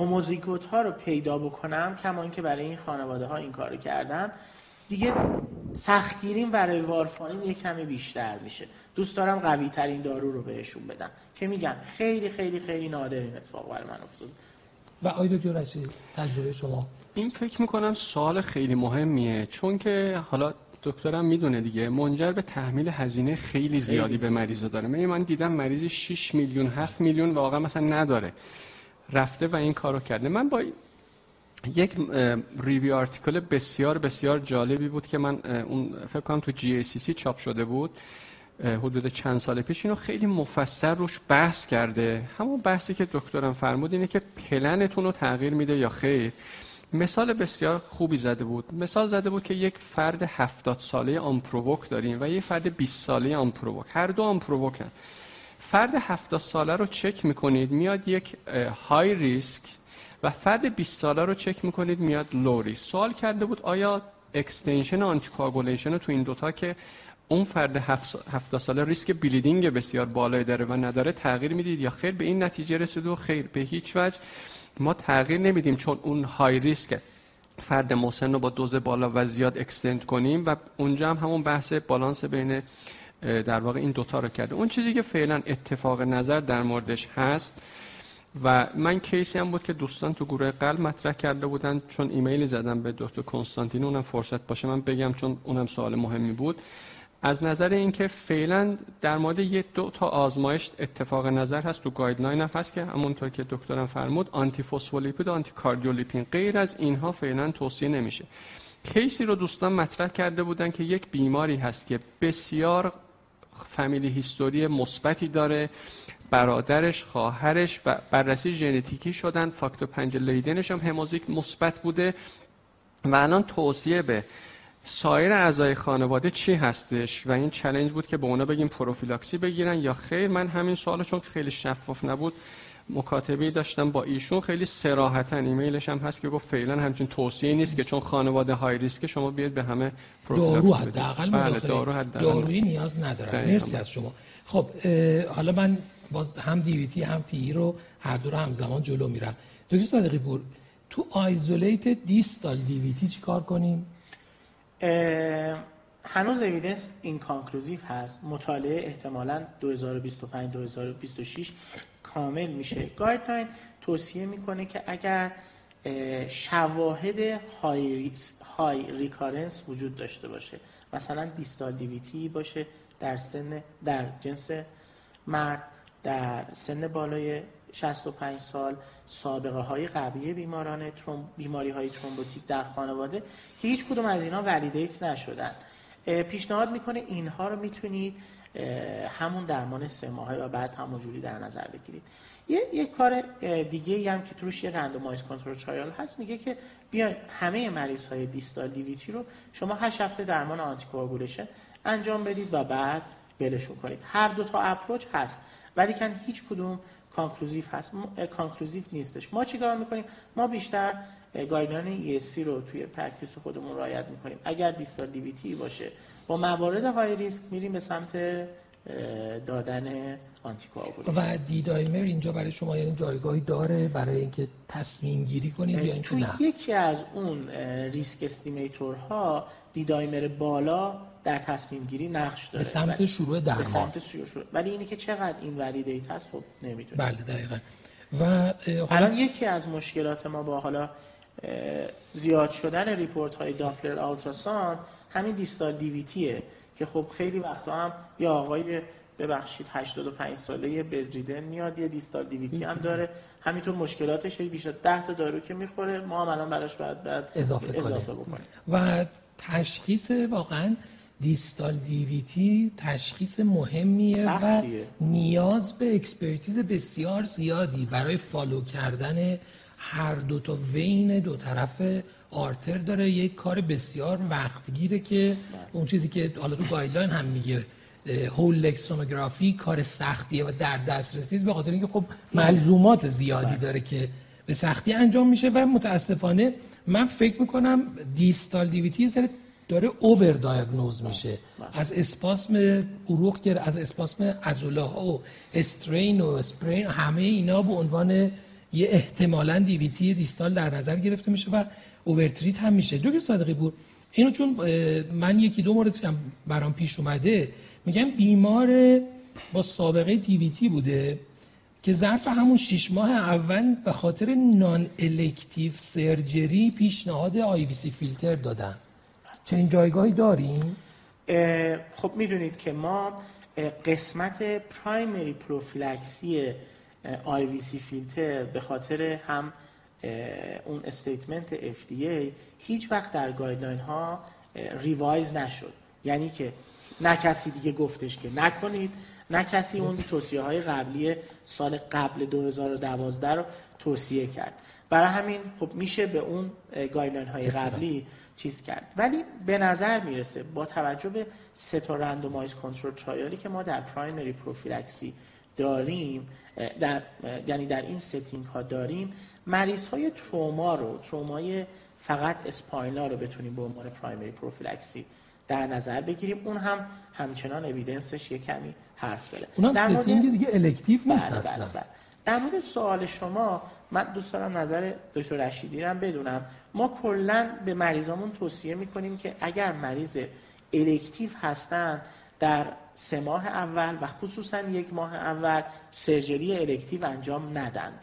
هوموزیگوت ها رو پیدا بکنم کما اینکه برای این خانواده ها این کارو کردم دیگه سختگیریم برای وارفارین یه کمی بیشتر میشه. دوست دارم قوی ترین دارو رو بهشون بدم. که میگم خیلی خیلی خیلی نادر این اتفاق برای من افتاد. آقای دکتر تجربه شما؟ این فکر می‌کنم سوال خیلی مهمیه. چون که حالا دکترم می‌دونه دیگه منجر به تحمیل هزینه خیلی زیادی به مریض داره. من من دیدم مریضی 6 میلیون 7 میلیون واقعا مثلا نداره. رفته و این کارو کرده. من با یک review article بسیار بسیار جالبی بود که من اون فکر کنم تو جی سی چاپ شده بود حدود چند سال پیش. اینو خیلی مفصل روش بحث کرده. همون بحثی که دکترم فرمود اینه که پلنتون رو تغییر میده یا خیر. مثال بسیار خوبی زده بود. مثال زده بود که یک فرد هفتاد ساله unprovoked داریم و یک فرد 20 ساله unprovoked هر دو unprovoked ن فرد 70 ساله رو چک می‌کنید میاد یک high risk و فرد 20 ساله رو چک می‌کنید میاد low risk سوال کرده بود آیا extension anticoagulation تو این دوتا که اون فرد 70 ساله ریسک bleeding بسیار بالایی داره و نداره تغییر می‌دید یا خیر؟ به این نتیجه رسید و خیر. به هیچ وجه ما تغییر نمیدیم چون اون high risk فرد مسن رو با دوز بالا و زیاد extend کنیم و اونجا هم همون بحث بالانس بین در واقع این دوتا رو کرده. اون چیزی که فعلا اتفاق نظر در موردش هست و من case ی هم بود که دوستان تو گروه قلب مطرح کرده بودن چون ایمیلی زدم به دکتر کنستانتین اونم فرصت باشه من بگم چون اونم سوال مهمی بود. از نظر اینکه فعلا در مورد یک دو تا آزمایش اتفاق نظر هست تو guideline هم هست که همونطور که دکترم فرمود antiphospholipid و anticardiolipin غیر از اینها فعلا توصیه نمیشه. case ی رو دوستان مطرح کرده بودن که یک بیماری هست که بسیار family history مثبتی داره. برادرش خواهرش و بررسی ژنتیکی شدن. فاکتور پنج لیدنش هم هموزیگوت مثبت بوده. و الان توصیه به سایر اعضای خانواده چی هستش؟ و این challenge بود که به اونا بگیم پروفیلاکسی بگیرن یا خیر؟ من همین سوالو چون خیلی شفاف نبود مکاتبه داشتم با ایشون. خیلی صراحتا ایمیلش هم هست که گفت فعلا همچین توصیه نیست که چون خانواده high risk شما بیاید به همه دارو حداقل بله دارو حداقل. دارویی نیاز ندارن مرسی از شما. خب حالا من باز هم DVT هم PE رو هر دو رو همزمان جلو میرم. دکتر صادقی پور تو isolated distal DVT چی کار کنیم؟ هنوز evidence inconclusive هست. مطالعه احتمالا 2025 2026 کامل میشه. guideline توصیه می‌کنه که اگر شواهد های, high recurrence وجود داشته باشه. مثلا distal DVT باشه در سن در جنس مرد در سن بالای 65 سال سابقه های قبلی بیماران تروم، بیماری های ترومبوتیک در خانواده که هیچ کدوم از اینا validate نشدن. پیشنهاد می‌کنه اینها رو می‌تونید همون درمان سه ماهه و بعد همون جوری در نظر بگیرید. یه, یه کار دیگه هم که توش یه randomized control trial هست میگه که بیاین همه مریض های distal DVT رو شما 8 هفته درمان anticoagulation انجام بدید و بعد بلشون کنید. هر دو تا approach هست ولی کن هیچ کدوم conclusive هست conclusive نیستش. ما چیکار می‌کنیم؟ ما بیشتر guideline ESC رو توی practice خودمون رعایت می‌کنیم. اگر distal DVT باشه با موارد high risk میریم به سمت دادن anticoagulation و D-dimer اینجا برای شما یعنی جایگاهی داره برای اینکه تصمیم گیری کنید یا اینکه نه؟ یکی از اون risk estimator ها D-dimer بالا در تصمیم گیری نقش داره. به سمت شروع درمان. به سمت شروع ولی اینی که چقدر این validate هست خب نمی‌دونم. بله دقیقاً. و الان یکی از مشکلات ما با حالا زیاد شدن report های Doppler ultrasound همین distal DVT یه که خب خیلی وقتا هم یا آقای ببخشید 85 ساله بدریدن میاد یه distal DVT هم داره. همینطور مشکلاتش بیشتر 10 تا دارو که می‌خوره. ما هم الان براش باید, باید اضافه, اضافه بکنیم. و تشخیص واقعا distal DVT تشخیص مهمیه و نیاز به expertise بسیار زیادی برای follow کردن هر دو تا vein دو طرف artery داره یک کار بسیار وقتگیره که اون چیزی که حالا تو guideline هم میگه whole سونوگرافی کار سختیه و در دست رسید به خاطر اینکه خب ملزومات زیادی بله. داره که به سختی انجام میشه و متاسفانه من فکر می‌کنم distal DVT داره over diagnose میشه. از اسپاسم عروق از اسپاسم ها و strain و sprain همه اینا به عنوان یه احتمالا DVT distal در نظر گرفته میشه و overtreat هم میشه. دو صادقی بود. اینو چون من یکی دو مورد هم برام پیش اومده میگم بیمار با سابقه DVT بوده که ظرف همون شیش ماه اول به خاطر non-elective surgery پیشنهاد IVC filter دادن. چنین جایگاهی داریم؟ خب می‌دونید که ما قسمت primary prophylaxy IVC filter به خاطر هم اون statement FDA هیچ وقت در guideline ها revise نشد. یعنی که نه کسی دیگه گفتش که نکنید نه کسی اون توصیه های قبلی سال قبل 2012 رو توصیه کرد. برای همین خب میشه به اون guideline های قبلی چیز کرد. ولی به نظر می‌رسه با توجه به سه تا randomized control trial ی که ما در primary prophylaxy داریم در یعنی در این setting ها داریم مریض های تروما رو ترومای فقط spine ا رو بتونیم به عنوان primary prophylaxy در نظر بگیریم. اون هم همچنان evidence ش یه کمی حرف داره. اونم در setting دیگه elective نیست بله اصلا. بله. بله. در مورد سوال شما من دوست دارم نظر دکتر رشیدی رو بدونم. ما کلا به مریضامون توصیه می‌کنیم که اگر مریض elective هستن در سه ماه اول و خصوصا یک ماه اول surgery elective انجام ندند.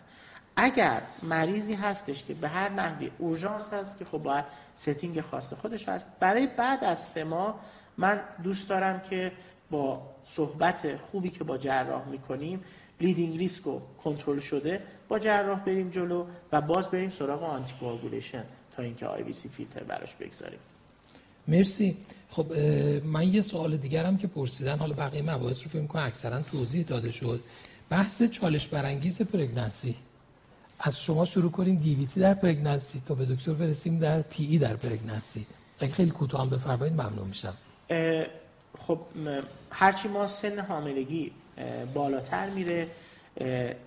اگر مریضی هستش که به هر نحوی اورژانس هست که خب باید setting خاص خودش هست برای بعد از سه ماه من دوست دارم که با صحبت خوبی که با جراح می‌کنیم bleeding risk رو کنترل شده با جراح بریم جلو و باز بریم سراغ آنتی تا اینکه IVC filter براش بگذاریم. مرسی. خب من یه سوال دیگرم که پرسیدن حالا بقیه مباحث رو فکر کنم اکثرا توضیح داده شد. بحث چالش برانگیز pregnancy از شما شروع کنیم DVT در pregnancy تا به دکتر برسیم در PE در pregnancy اگه خیلی کوتاه هم بفرمایید ممنون میشم. خب هرچی ما سن حاملگی بالاتر میره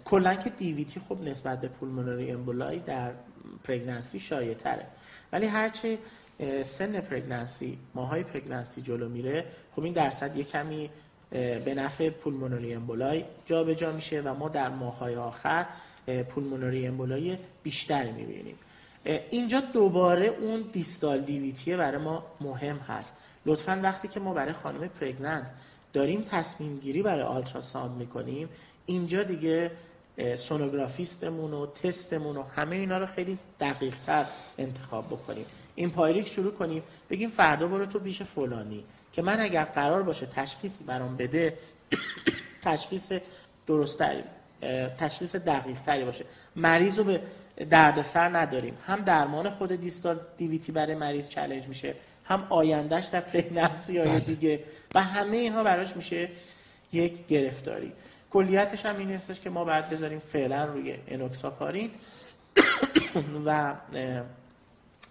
کلا که دیویتی خب نسبت به پولمونری امبولای در پرگننسی شایع تره ولی هرچی سن پرگننسی ماهای پرگننسی جلو میره خب این درصد یه کمی به نفع پولمونری امبولای جابجا میشه و ما در ماهای آخر پولمونری امبولای بیشتری می‌بینیم. اینجا دوباره اون دیستال دیویتی برای ما مهم هست. لطفا وقتی که ما برای خانم پرگننت داریم تصمیم گیری برای آلتراساوند می‌کنیم اینجا دیگه سونوگرافیستمون و تستمون و همه اینا رو خیلی دقیق تر انتخاب بکنیم. این پایریک شروع کنیم. بگیم فردا برو تو پیش فلانی که من اگر قرار باشه تشخیصی برام بده تشخیص درستری تشخیص دقیق تری باشه. مریض رو به دردسر نداریم. هم درمان خود دیستال دیویتی برای مریض چالش میشه هم آیندهش در pregnancy های بله. دیگه و همه اینها براش میشه یک گرفتاری. کلیتش هم این هستش که ما باید بذاریم فعلا روی enoxaparin و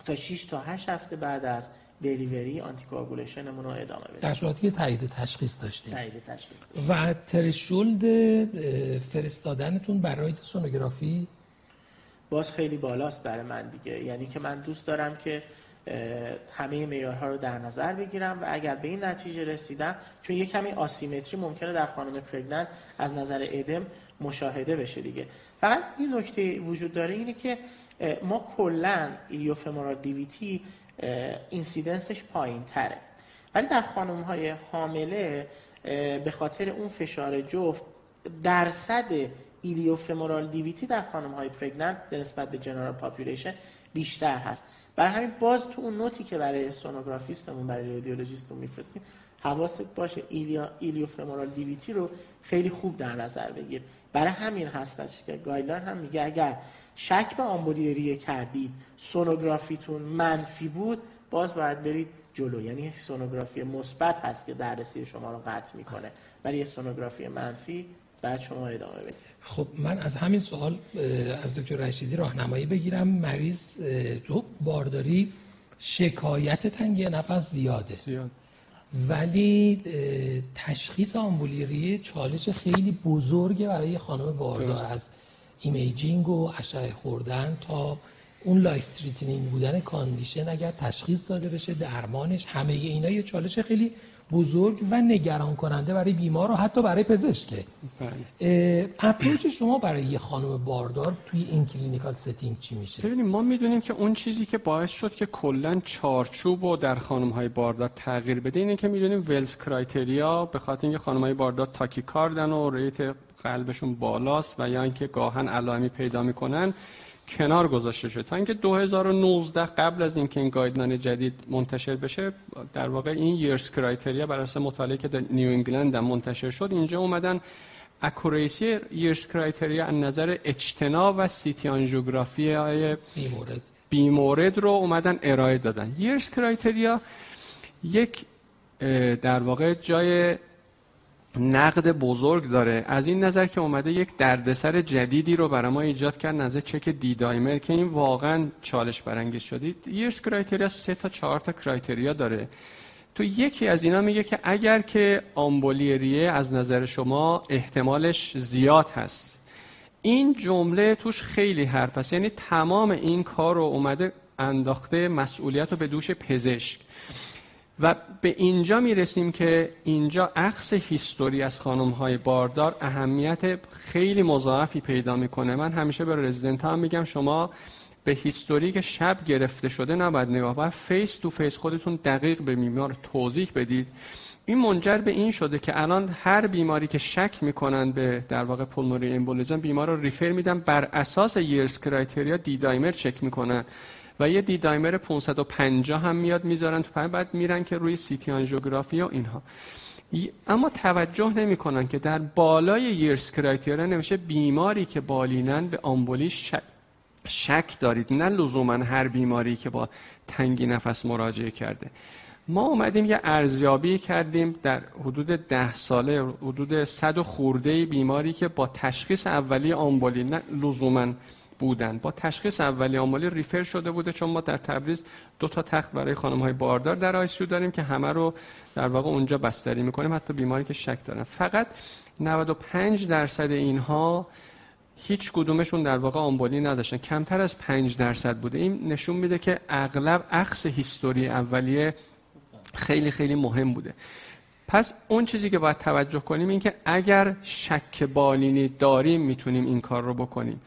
تا 6 تا 8 هفته بعد از delivery anticoagulation مون رو ادامه بدیم در صورتی که تایید تشخیص داشتیم. تایید تشخیص و threshold فرستادنتون برای سونوگرافی؟ باز خیلی بالاست برای من دیگه. یعنی که من دوست دارم که همه معیارها رو در نظر بگیرم و اگر به این نتیجه رسیدم چون یه کمی آسیمتری ممکنه در خانم پرگنن از نظر ادم مشاهده بشه دیگه. فقط این نکته وجود داره اینه که ما کلا ایلیوفمورال دیویتی اینسیدنسش پایین تره ولی در خانم های حامله به خاطر اون فشار جفت درصد iliofemoral DVT در خانم های pregnant نسبت به general population بیشتر هست. برای همین باز تو اون note ی که برای سونوگرافیستمون برای رادیولوژیستمون میفرستیم حواست باشه ایلیا iliofemoral DVT رو خیلی خوب در نظر بگیر. برای همین هستش که guideline هم میگه اگر شک به آمبولی ریه کردید. سونوگرافیتون منفی بود باز باید برید جلو. یعنی یک سونوگرافی مثبت هست که دردسی شما رو قطع می‌کنه. ولی یه سونوگرافی منفی بعد شما ادامه بدید. خب من از همین سوال از دکتر رشیدی راهنمایی بگیرم. مریض تو بارداری شکایت تنگی نفس زیاده. زیاد. ولی تشخیص آمبولی ریه چالش خیلی بزرگه برای خانم باردار. از imaging و اشعه خوردن تا اون life threatening بودن condition اگر تشخیص داده بشه درمانش همه اینا یه چالش خیلی بزرگ و نگران کننده برای بیمار و حتی برای پزشکه بله. approach شما برای یه خانم باردار توی این clinical setting چی میشه ببینیم ما می‌دونیم که اون چیزی که باعث شد که کلا چارچوب و در خانم های باردار تغییر بده اینه که می‌دونیم Wells criteria به خاطر اینکه خانم های باردار tachycard ن و rate قلبشون بالاست و یا اینکه گاهن علائمی پیدا می‌کنن کنار گذاشته شد. تا اینکه 2019 قبل از اینکه این guideline جدید منتشر بشه در واقع این YEARS criteria بر اساس مطالعه که در New England هم منتشر شد اینجا اومدن accuracy YEARS criteria از نظر اجتناب و سی تی آنژیوگرافی های بیمورد بیمورد رو اومدن ارائه دادن. YEARS criteria یک در واقع جای نقد بزرگ داره. از این نظر که اومده یک دردسر جدیدی رو برای ما ایجاد کرد نظر check D-dimer که این واقعا چالش برانگیز شدید YEARS criteria سه تا چهار تا criteria داره. تو یکی از اینا میگه که اگر که آمبولی ریه از نظر شما احتمالش زیاد هست. این جمله توش خیلی حرف است. یعنی تمام این کار رو اومده انداخته مسئولیت رو به دوش پزشک. و به اینجا می‌رسیم که اینجا اخذ history از خانم های باردار اهمیت خیلی مضاعفی پیدا می‌کنه. من همیشه به رزیدنت هم میگم شما به history که شب گرفته شده نباید نگاه باید face to face خودتون دقیق به بیمار توضیح بدید. این منجر به این شده که الان هر بیماری که شک می‌کنن به در واقع پولموری امبولیزم بیمار رو ریفر میدن. بر اساس یرز کرایتریا دی دایمر چک می‌کنن. و یه دی دایمر 550 هم میاد می‌ذارن تو بعد میرن که روی سیتی آنژیوگرافی و اینها. اما توجه نمی‌کنن که در بالای یرس کرایتریا نمیشه بیماری که بالینن به آمبولی شک, شک دارید. نه لزوما هر بیماری که با تنگی نفس مراجعه کرده. ما اومدیم یه ارزیابی کردیم در حدود ده ساله حدود صد خورده بیماری که با تشخیص اولی آمبولی. نه لزوما بودن. با تشخیص اولی آمالی ریفر شده بوده چون ما در تبریز دو تا تخت برای خانم های باردار در آیسیو داریم که همه رو در واقع اونجا بستری می‌کنیم حتی بیماری که شک دارن. فقط 95 درصد اینها هیچ کدومشون در واقع آمبولی نداشتن. کمتر از 5 درصد بوده. این نشون میده که اغلب عکس هیستوری اولیه خیلی خیلی مهم بوده. پس اون چیزی که باید توجه کنیم این که اگر شک بالینی داریم می‌تونیم این کار رو بکنیم.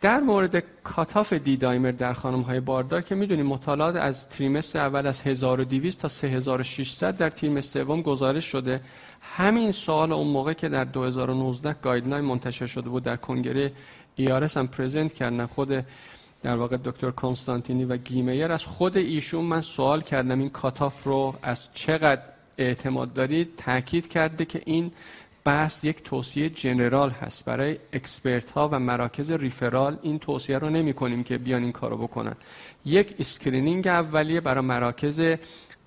در مورد cutoff D-dimer در خانم های باردار که می‌دونیم مطالعات از trimester اول از 1200 تا 3600 در trimester سوم گزارش شده. همین سوال اون موقع که در 2019 guideline منتشر شده بود در کنگره ERS هم present کردن. خود در واقع دکتر کنستانتینی و گیمیر از خود ایشون من سوال کردم این cutoff رو از چقدر اعتماد دارید؟ تاکید کرده که این بحث یک توصیه general هست. برای expert ها و مراکز referral این توصیه رو نمی کنیم که بیان این کارو بکنن. یک screening اولیه برای مراکز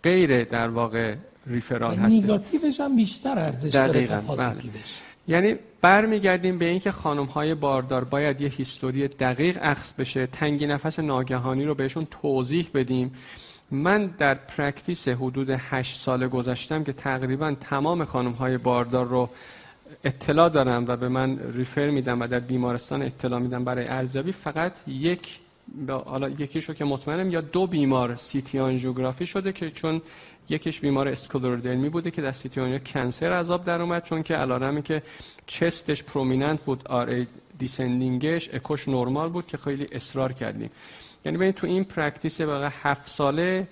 غیر در واقع referral هست نیگاتیوش هم بیشتر ارزش داره بله. یعنی برمیگردیم به اینکه خانم های باردار باید یه history دقیق اخذ بشه تنگی نفس ناگهانی رو بهشون توضیح بدیم. من در پرکتیس حدود هشت سال گذشتم که تقریبا تمام خانم های باردار رو اطلاع دارم و به من ریفر میدم و در بیمارستان اطلاع میدم برای ارزیابی. فقط یک حالا یکیشو که مطمئنم یا دو بیمار سیتی آنژیوگرافی شده که چون یکیش بیمار اسکلرودرمی بوده که در سیتی آنژیو کنسر عذاب در اومد چون که علارمی که چستش پرومیننت بود آر ای دیسندینگش اکوش نرمال بود که خیلی اصرار کردیم. یعنی ببین تو این practice واقعا هفت ساله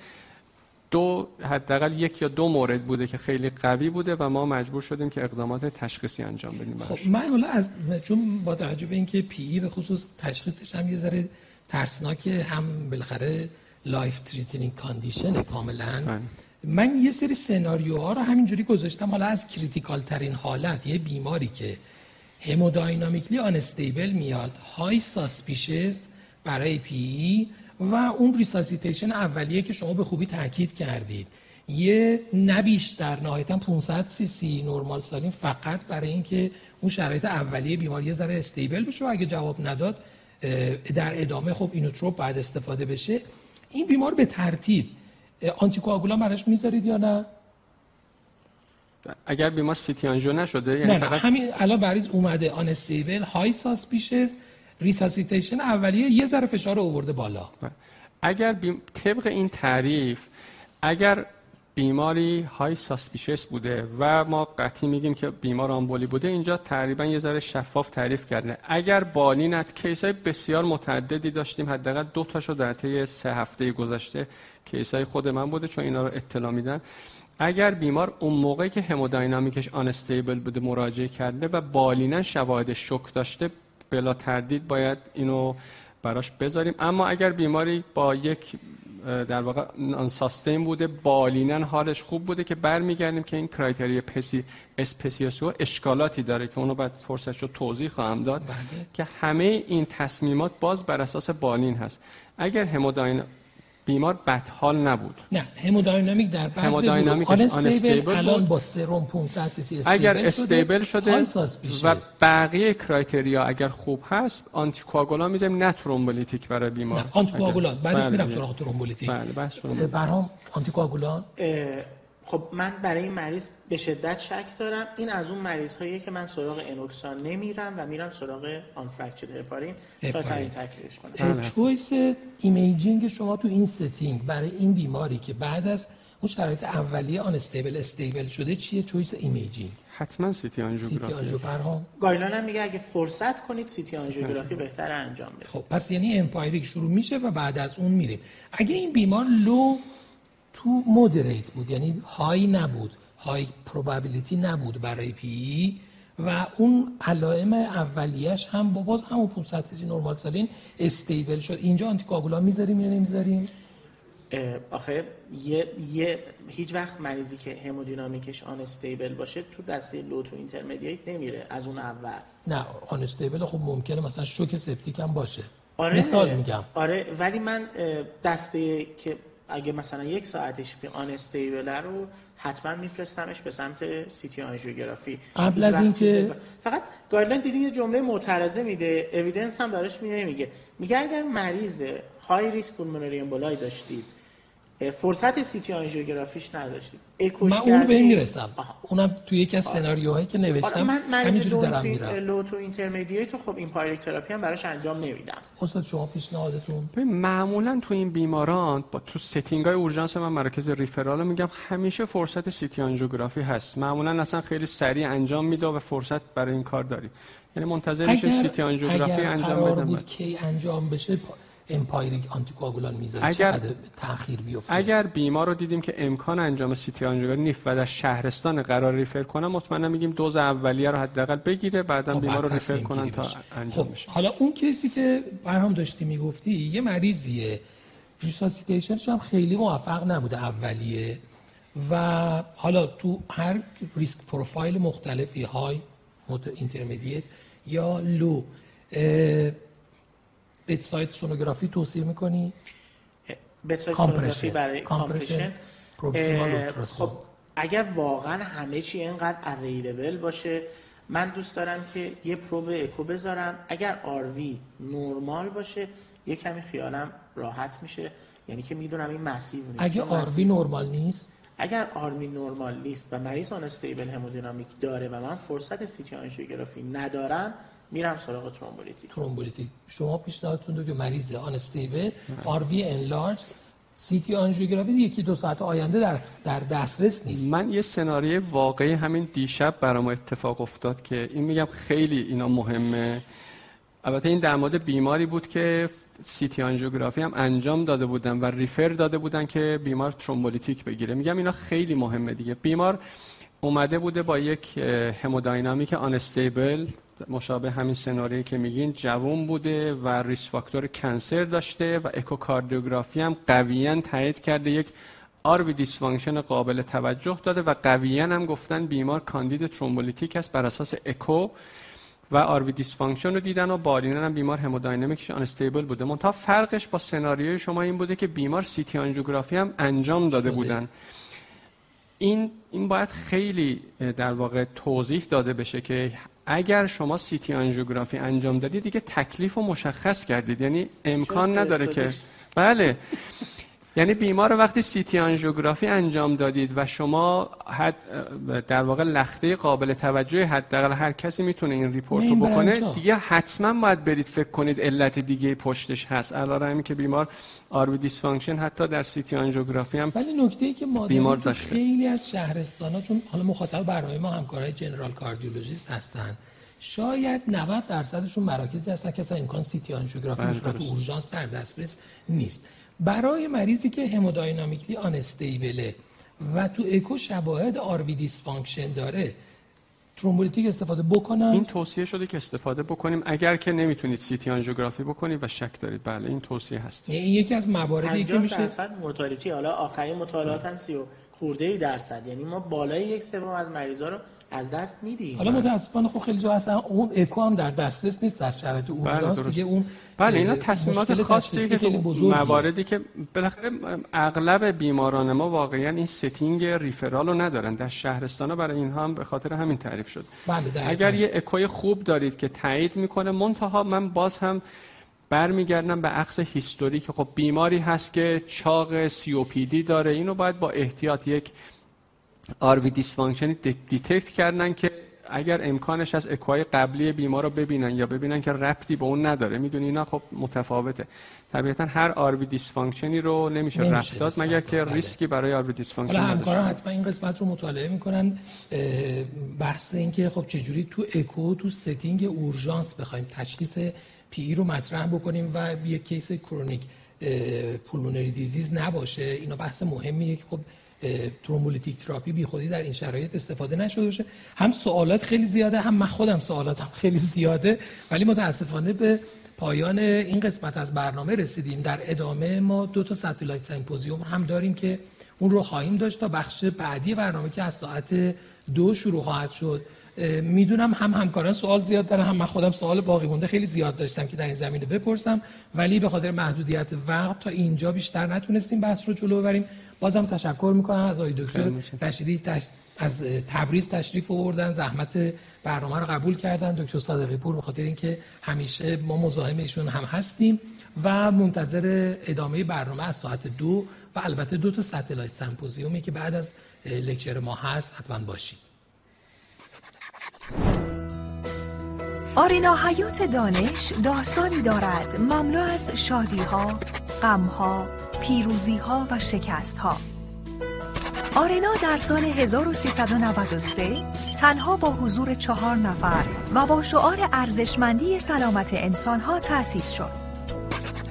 دو حداقل یک یا دو مورد بوده که خیلی قوی بوده و ما مجبور شدیم که اقدامات تشخیصی انجام بدیم خب من حالا از چون با توجه به اینکه PE به خصوص تشخیصش هم یه ذره ترسناک هم بالاخره life threatening condition کاملا بله. من یه سری سناریوها رو همینجوری گذاشتم حالا از critical ترین حالت یه بیماری که hemodynamically unstable میاد high suspicious برای PE و اون resuscitation اولیه که شما به خوبی تاکید کردید. یه نبیشتر نهایتا 500 سی سی normal saline فقط برای اینکه اون شرایط اولیه بیماری یه ذره stable بشه و اگه جواب نداد در ادامه خب inotrope بعد استفاده بشه. این بیمار به ترتیب آنتی‌کواگولان براش می‌ذارید یا نه؟ اگر بیمار CT angio نشده یعنی نه, فقط... همین الان بریز اومده آن استیبل های ساسپیشس ریساسیتیشن اولیه یه ذره فشار رو آورده بالا. اگر بیم... طبق این تعریف اگر بیماری های ساسپیشس بوده و ما قطعی میگیم که بیمار آمبولی بوده اینجا تقریبا یه ذره شفاف تعریف کرده اگر بالینت کیس های بسیار متعددی داشتیم حداقل دو تاشو در طی سه هفته گذشته کیس های خود من بوده چون اینا رو اطلاع میدن. اگر بیمار اون موقعی که هموداینامیکش آنستیبل بوده مراجعه کرده و بالینن شواهد شک داشته بلا تردید باید اینو براش بذاریم اما اگر بیماری با یک در واقع ساستین بوده بالینن حالش خوب بوده که برمیگردیم که این کرایتری پسی اسپسیاسیو اشکالاتی داره که اونو بعد فرصتش رو توضیح خواهم داد بله. که همه این تصمیمات باز بر اساس بالین هست اگر هموداین بیمار بدحال نبود. نه hemodynamic در بعد hemodynamic stable الان با سرم 500 سی سی اگر stable شده, و بقیه criteria اگر خوب هست anticoagulant می‌ذاریم نه thrombolytic برای بیمار. anticoagulant بعدش بله میرم سراغ thrombolytic. بله بس برام anticoagulant خب من برای این مریض به شدت شک دارم. این از اون مریض هایی که من سراغ انوکسان نمیرم و میرم سراغ unfractionated هپارین تا تعیین تکلیفش کنم. choice imaging شما تو این setting برای این بیماری که بعد از اون شرایط اولیه unstable stable شده چیه؟ choice imaging. حتما سیتی آنژیوگرافی سیتی آنژیوگرافی guideline هم میگه اگه فرصت کنید سیتی آنژیوگرافی بهتر انجام بدید. خب پس یعنی empiric شروع میشه و بعد از اون میریم. اگه این بیمار low to moderate بود یعنی high نبود high probability نبود برای PE و اون علائم اولیش هم با باز همون 500 سی normal saline stable شد. اینجا anticoagulant می‌ذاریم یا نمی‌ذاریم؟ آخه یه, یه هیچ وقت مریضی که hemodynamic ش unstable باشه تو دسته low to intermediate نمیره از اون اول. نه unstable خب ممکنه مثلا شوک septic هم باشه. آره. مثال میگم. آره ولی من دسته که اگه مثلا یک ساعتش به unstable رو حتما میفرستمش به سمت سیتی آنژیوگرافی. قبل از اینکه فقط guideline دیدی یه جمله معترضه میده evidence هم دارش میده میگه میگه اگر مریض های ریسک pulmonary emboli داشتید فرصت سیتی آنژیوگرافیش نداشتید من اون به این می‌رسم. اونم توی یکی از سناریوهایی که نوشتم من همینجوری دارم میرم. low to intermediate خب empiric therapy هم براش انجام نمیدم. استاد شما پیشنهادتون؟ معمولا تو این بیماران با تو setting های اورژانس من مراکز referral میگم همیشه فرصت سیتی آنژیوگرافی هست. معمولا اصلا خیلی سریع انجام میده و فرصت برای این کار داری یعنی منتظر میشه سیتی آنژیوگرافی انجام بدم. بود کی انجام بشه empiric anticoagulant می‌ذاره اگر تاخیر بیفته؟ اگر بیمار رو دیدیم که امکان انجام سیتی آنژیوگرافی نیست و در شهرستان قرار refer کنه مطمئنا میگیم دوز اولیه رو حداقل بگیره بعدا خب بیمار رو refer کنن تا انجام خب بشه. حالا اون کسی که برام داشتی می‌گفتی یه مریضیه. resuscitation ش هم خیلی موفق نبوده اولیه. و حالا تو هر risk profile مختلفی high intermediate یا low bedside سونوگرافی توصیه می‌کنی؟ bedside سونوگرافی برای compression خب اگر واقعا همه چی اینقدر available باشه من دوست دارم که یه probe اکو بذارم. اگر RV نرمال باشه یه کمی خیالم راحت میشه. یعنی که می‌دونم این massive نیست. اگه RV نرمال نیست اگر RV نرمال نیست و مریض unstable hemodynamic داره و من فرصت سیتی آنژیوگرافی ندارم میرم سراغ ترومبولیتیک ترومبولیتیک شما پیشنهادتون رو که مریض unstable RV enlarge سیتی آنژیوگرافی یکی دو ساعت آینده در در دسترس نیست. من یه سناریوی واقعی همین دیشب برام اتفاق افتاد که این میگم خیلی اینا مهمه. البته این در مورد بیماری بود که سیتی آنژیوگرافی هم انجام داده بودن و refer داده بودن که بیمار thrombolytic بگیره. میگم اینا خیلی مهمه دیگه. بیمار اومده بوده با یک hemodynamic unstable مشابه همین سناریویی که میگین جوون بوده و risk factor cancer داشته و اکوکاردیوگرافی هم قویا تایید کرده یک RV dysfunction قابل توجه داده و قویا هم گفتن بیمار کاندید thrombolytic است بر اساس اکو و RV dysfunction رو دیدن و بالینا هم بیمار hemodynamic ش unstable بوده. منتها فرقش با سناریوی شما این بوده که بیمار سیتی آنژیوگرافی هم انجام داده بودن. این این باید خیلی در واقع توضیح داده بشه که اگر شما سیتی آنژیوگرافی انجام دادید دیگه تکلیف رو مشخص کردید. یعنی امکان نداره که بله. یعنی بیمار وقتی سیتی آنژیوگرافی انجام دادید و شما حد در واقع لخته قابل توجه حداقل هر کسی می‌تونه این report رو بکنه دیگه حتما باید برید فکر کنید علت دیگه پشتش هست. علاوه که بیمار RV dysfunction حتی در سیتی آنژیوگرافی هم ولی نکته ای که ما بیمار داشته. خیلی از شهرستان چون حالا مخاطب برنامه ما همکارای general cardiologist هستن شاید 90 درصدشون مراکزی هستن که اصلا امکان سیتی آنژیوگرافی به صورت اورژانس در دسترس نیست. برای مریضی که hemodynamically unstable ه و تو اکو شواهد RV dysfunction داره thrombolytic استفاده بکنن. این توصیه شده که استفاده بکنیم. اگر که نمی‌تونید سیتی آنژیوگرافی بکنید و شک دارید. بله این توصیه هست. این یکی از مواردی که میشه درصد mortality حالا آخرین مطالعات هم 30 خورده ای درصد. یعنی ما بالای یک سوم از مریضا رو از دست میدیم. حالا متاسفانه خب خیلی جا هستن اون اکو هم در دسترس نیست در شرایط اورژانس. بله دیگه اون بله اینا تصمیمات خاصی که مواردی که بالاخره اغلب بیماران ما واقعا این setting referral رو ندارن. در شهرستان برای اینها هم به خاطر همین تعریف شد. بله اگر یه اکوی خوب دارید که تایید می‌کنه منتها من باز هم برمیگردم به عکس history که خب بیماری هست که چاق COPD داره. اینو باید با احتیاط یک RV dysfunction ی detect کردن که اگر امکانش از اکوای قبلی بیمار رو ببینن یا ببینن که ربطی به اون نداره می‌دونی اینا خب متفاوته. طبیعتا هر RV dysfunction ی رو نمیشه ربط داد مگر که بله. ریسکی برای RV dysfunction حالا همکاران حتما این قسمت رو مطالعه می‌کنن بحث این که خب چجوری تو اکو تو setting اورژانس بخوایم تشخیص PE رو مطرح بکنیم و یک case chronic pulmonary disease نباشه. اینا بحث مهمیه که خب thrombolytic therapy بی خودی در این شرایط استفاده نشده باشه. هم سوالات خیلی زیاده هم من خودم سوالاتم خیلی زیاده. ولی متاسفانه به پایان این قسمت از برنامه رسیدیم. در ادامه ما دو تا satellite symposium هم داریم که اون رو خواهیم داشت تا بخش بعدی برنامه که از ساعت دو شروع خواهد شد. می‌دونم هم همکاران سوال زیاد دارن هم من خودم سوال باقی مونده خیلی زیاد داشتم که در این زمینه بپرسم. ولی به خاطر محدودیت وقت تا اینجا بیشتر نتونستیم بحث رو جلو ببریم. بازم تشکر می‌کنم از آقای دکتر رشیدی از تبریز تشریف آوردن زحمت برنامه رو قبول کردن. دکتر صادقی پور به خاطر اینکه همیشه ما مزاحم ایشون هم هستیم و منتظر ادامه برنامه از ساعت دو و البته دو تا ستلایت سمپوزیومی که بعد از لکچر ما هست حتما باشید آرینا حیات دانش داستانی دارد. مملو از شادی ها، غم ها، پیروزی ها و شکست ها. آرینا در سال 1393 تنها با حضور چهار نفر و با شعار ارزشمندی سلامت انسان ها تأسیس شد.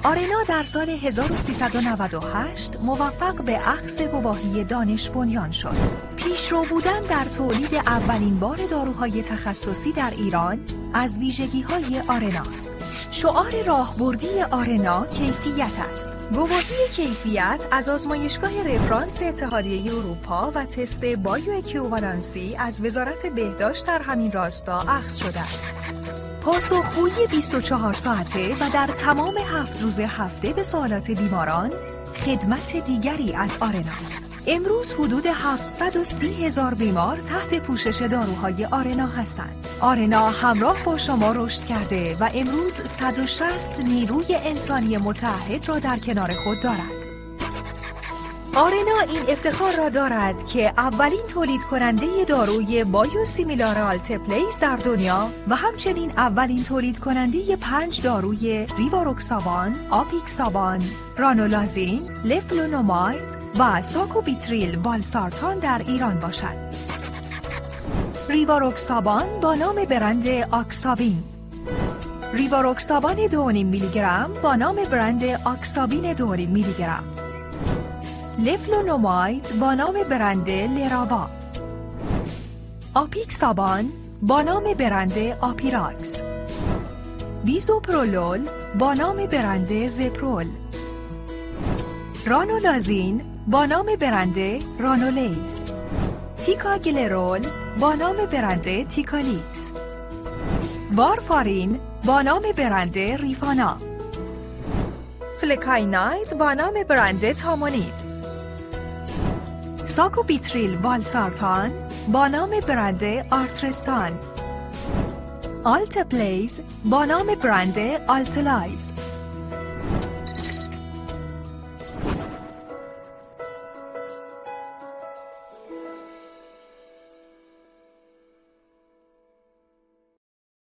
آرنا در سال 1398 موفق به اخذ گواهی دانش بنیان شد. پیشرو بودن در تولید اولین بار داروهای تخصصی در ایران از ویژگی های آرناست. شعار راهبردی آرنا کیفیت است. گواهی کیفیت از آزمایشگاه رفرانس اتحادیه اروپا و تست بایو اکیووالنسی از وزارت بهداشت در همین راستا اخذ شده است. پاسخگویی 24 ساعته و در تمام هفت روز هفته به سوالات بیماران خدمت دیگری از آرناست. امروز حدود 730 هزار بیمار تحت پوشش داروهای آرنا هستند. آرنا همراه با شما رشد کرده و امروز 160 نیروی انسانی متحد را در کنار خود دارد. آرنا این افتخار را دارد که اولین تولید کننده داروی biosimilar آلتپلیز در دنیا و همچنین اولین تولید کننده پنج داروی ریواروکسابان، آپیکسابان، رانولازین، لفلونوماید و ساکوبیتریل والسارتان در ایران باشد. ریواروکسابان با نام برند آکسابین ریواروکسابان 2.5 میلی گرم با نام برند آکسابین 2.5 میلی گرم لفلونوماید با نام برند لراوا آپیکسابان با نام برند آپیراکس. بیزوپرولول با نام برند زپرول. رانولازین با نام برند رانولیز تیکاگلرول با نام برند تیکالیکس. وارفارین با نام برند ریفانا. فلکایناید با نام برند تامونید. ساکوبیتریل والسارتان با نام برند آرترستان. آلتپلیز با نام برند آلتلایز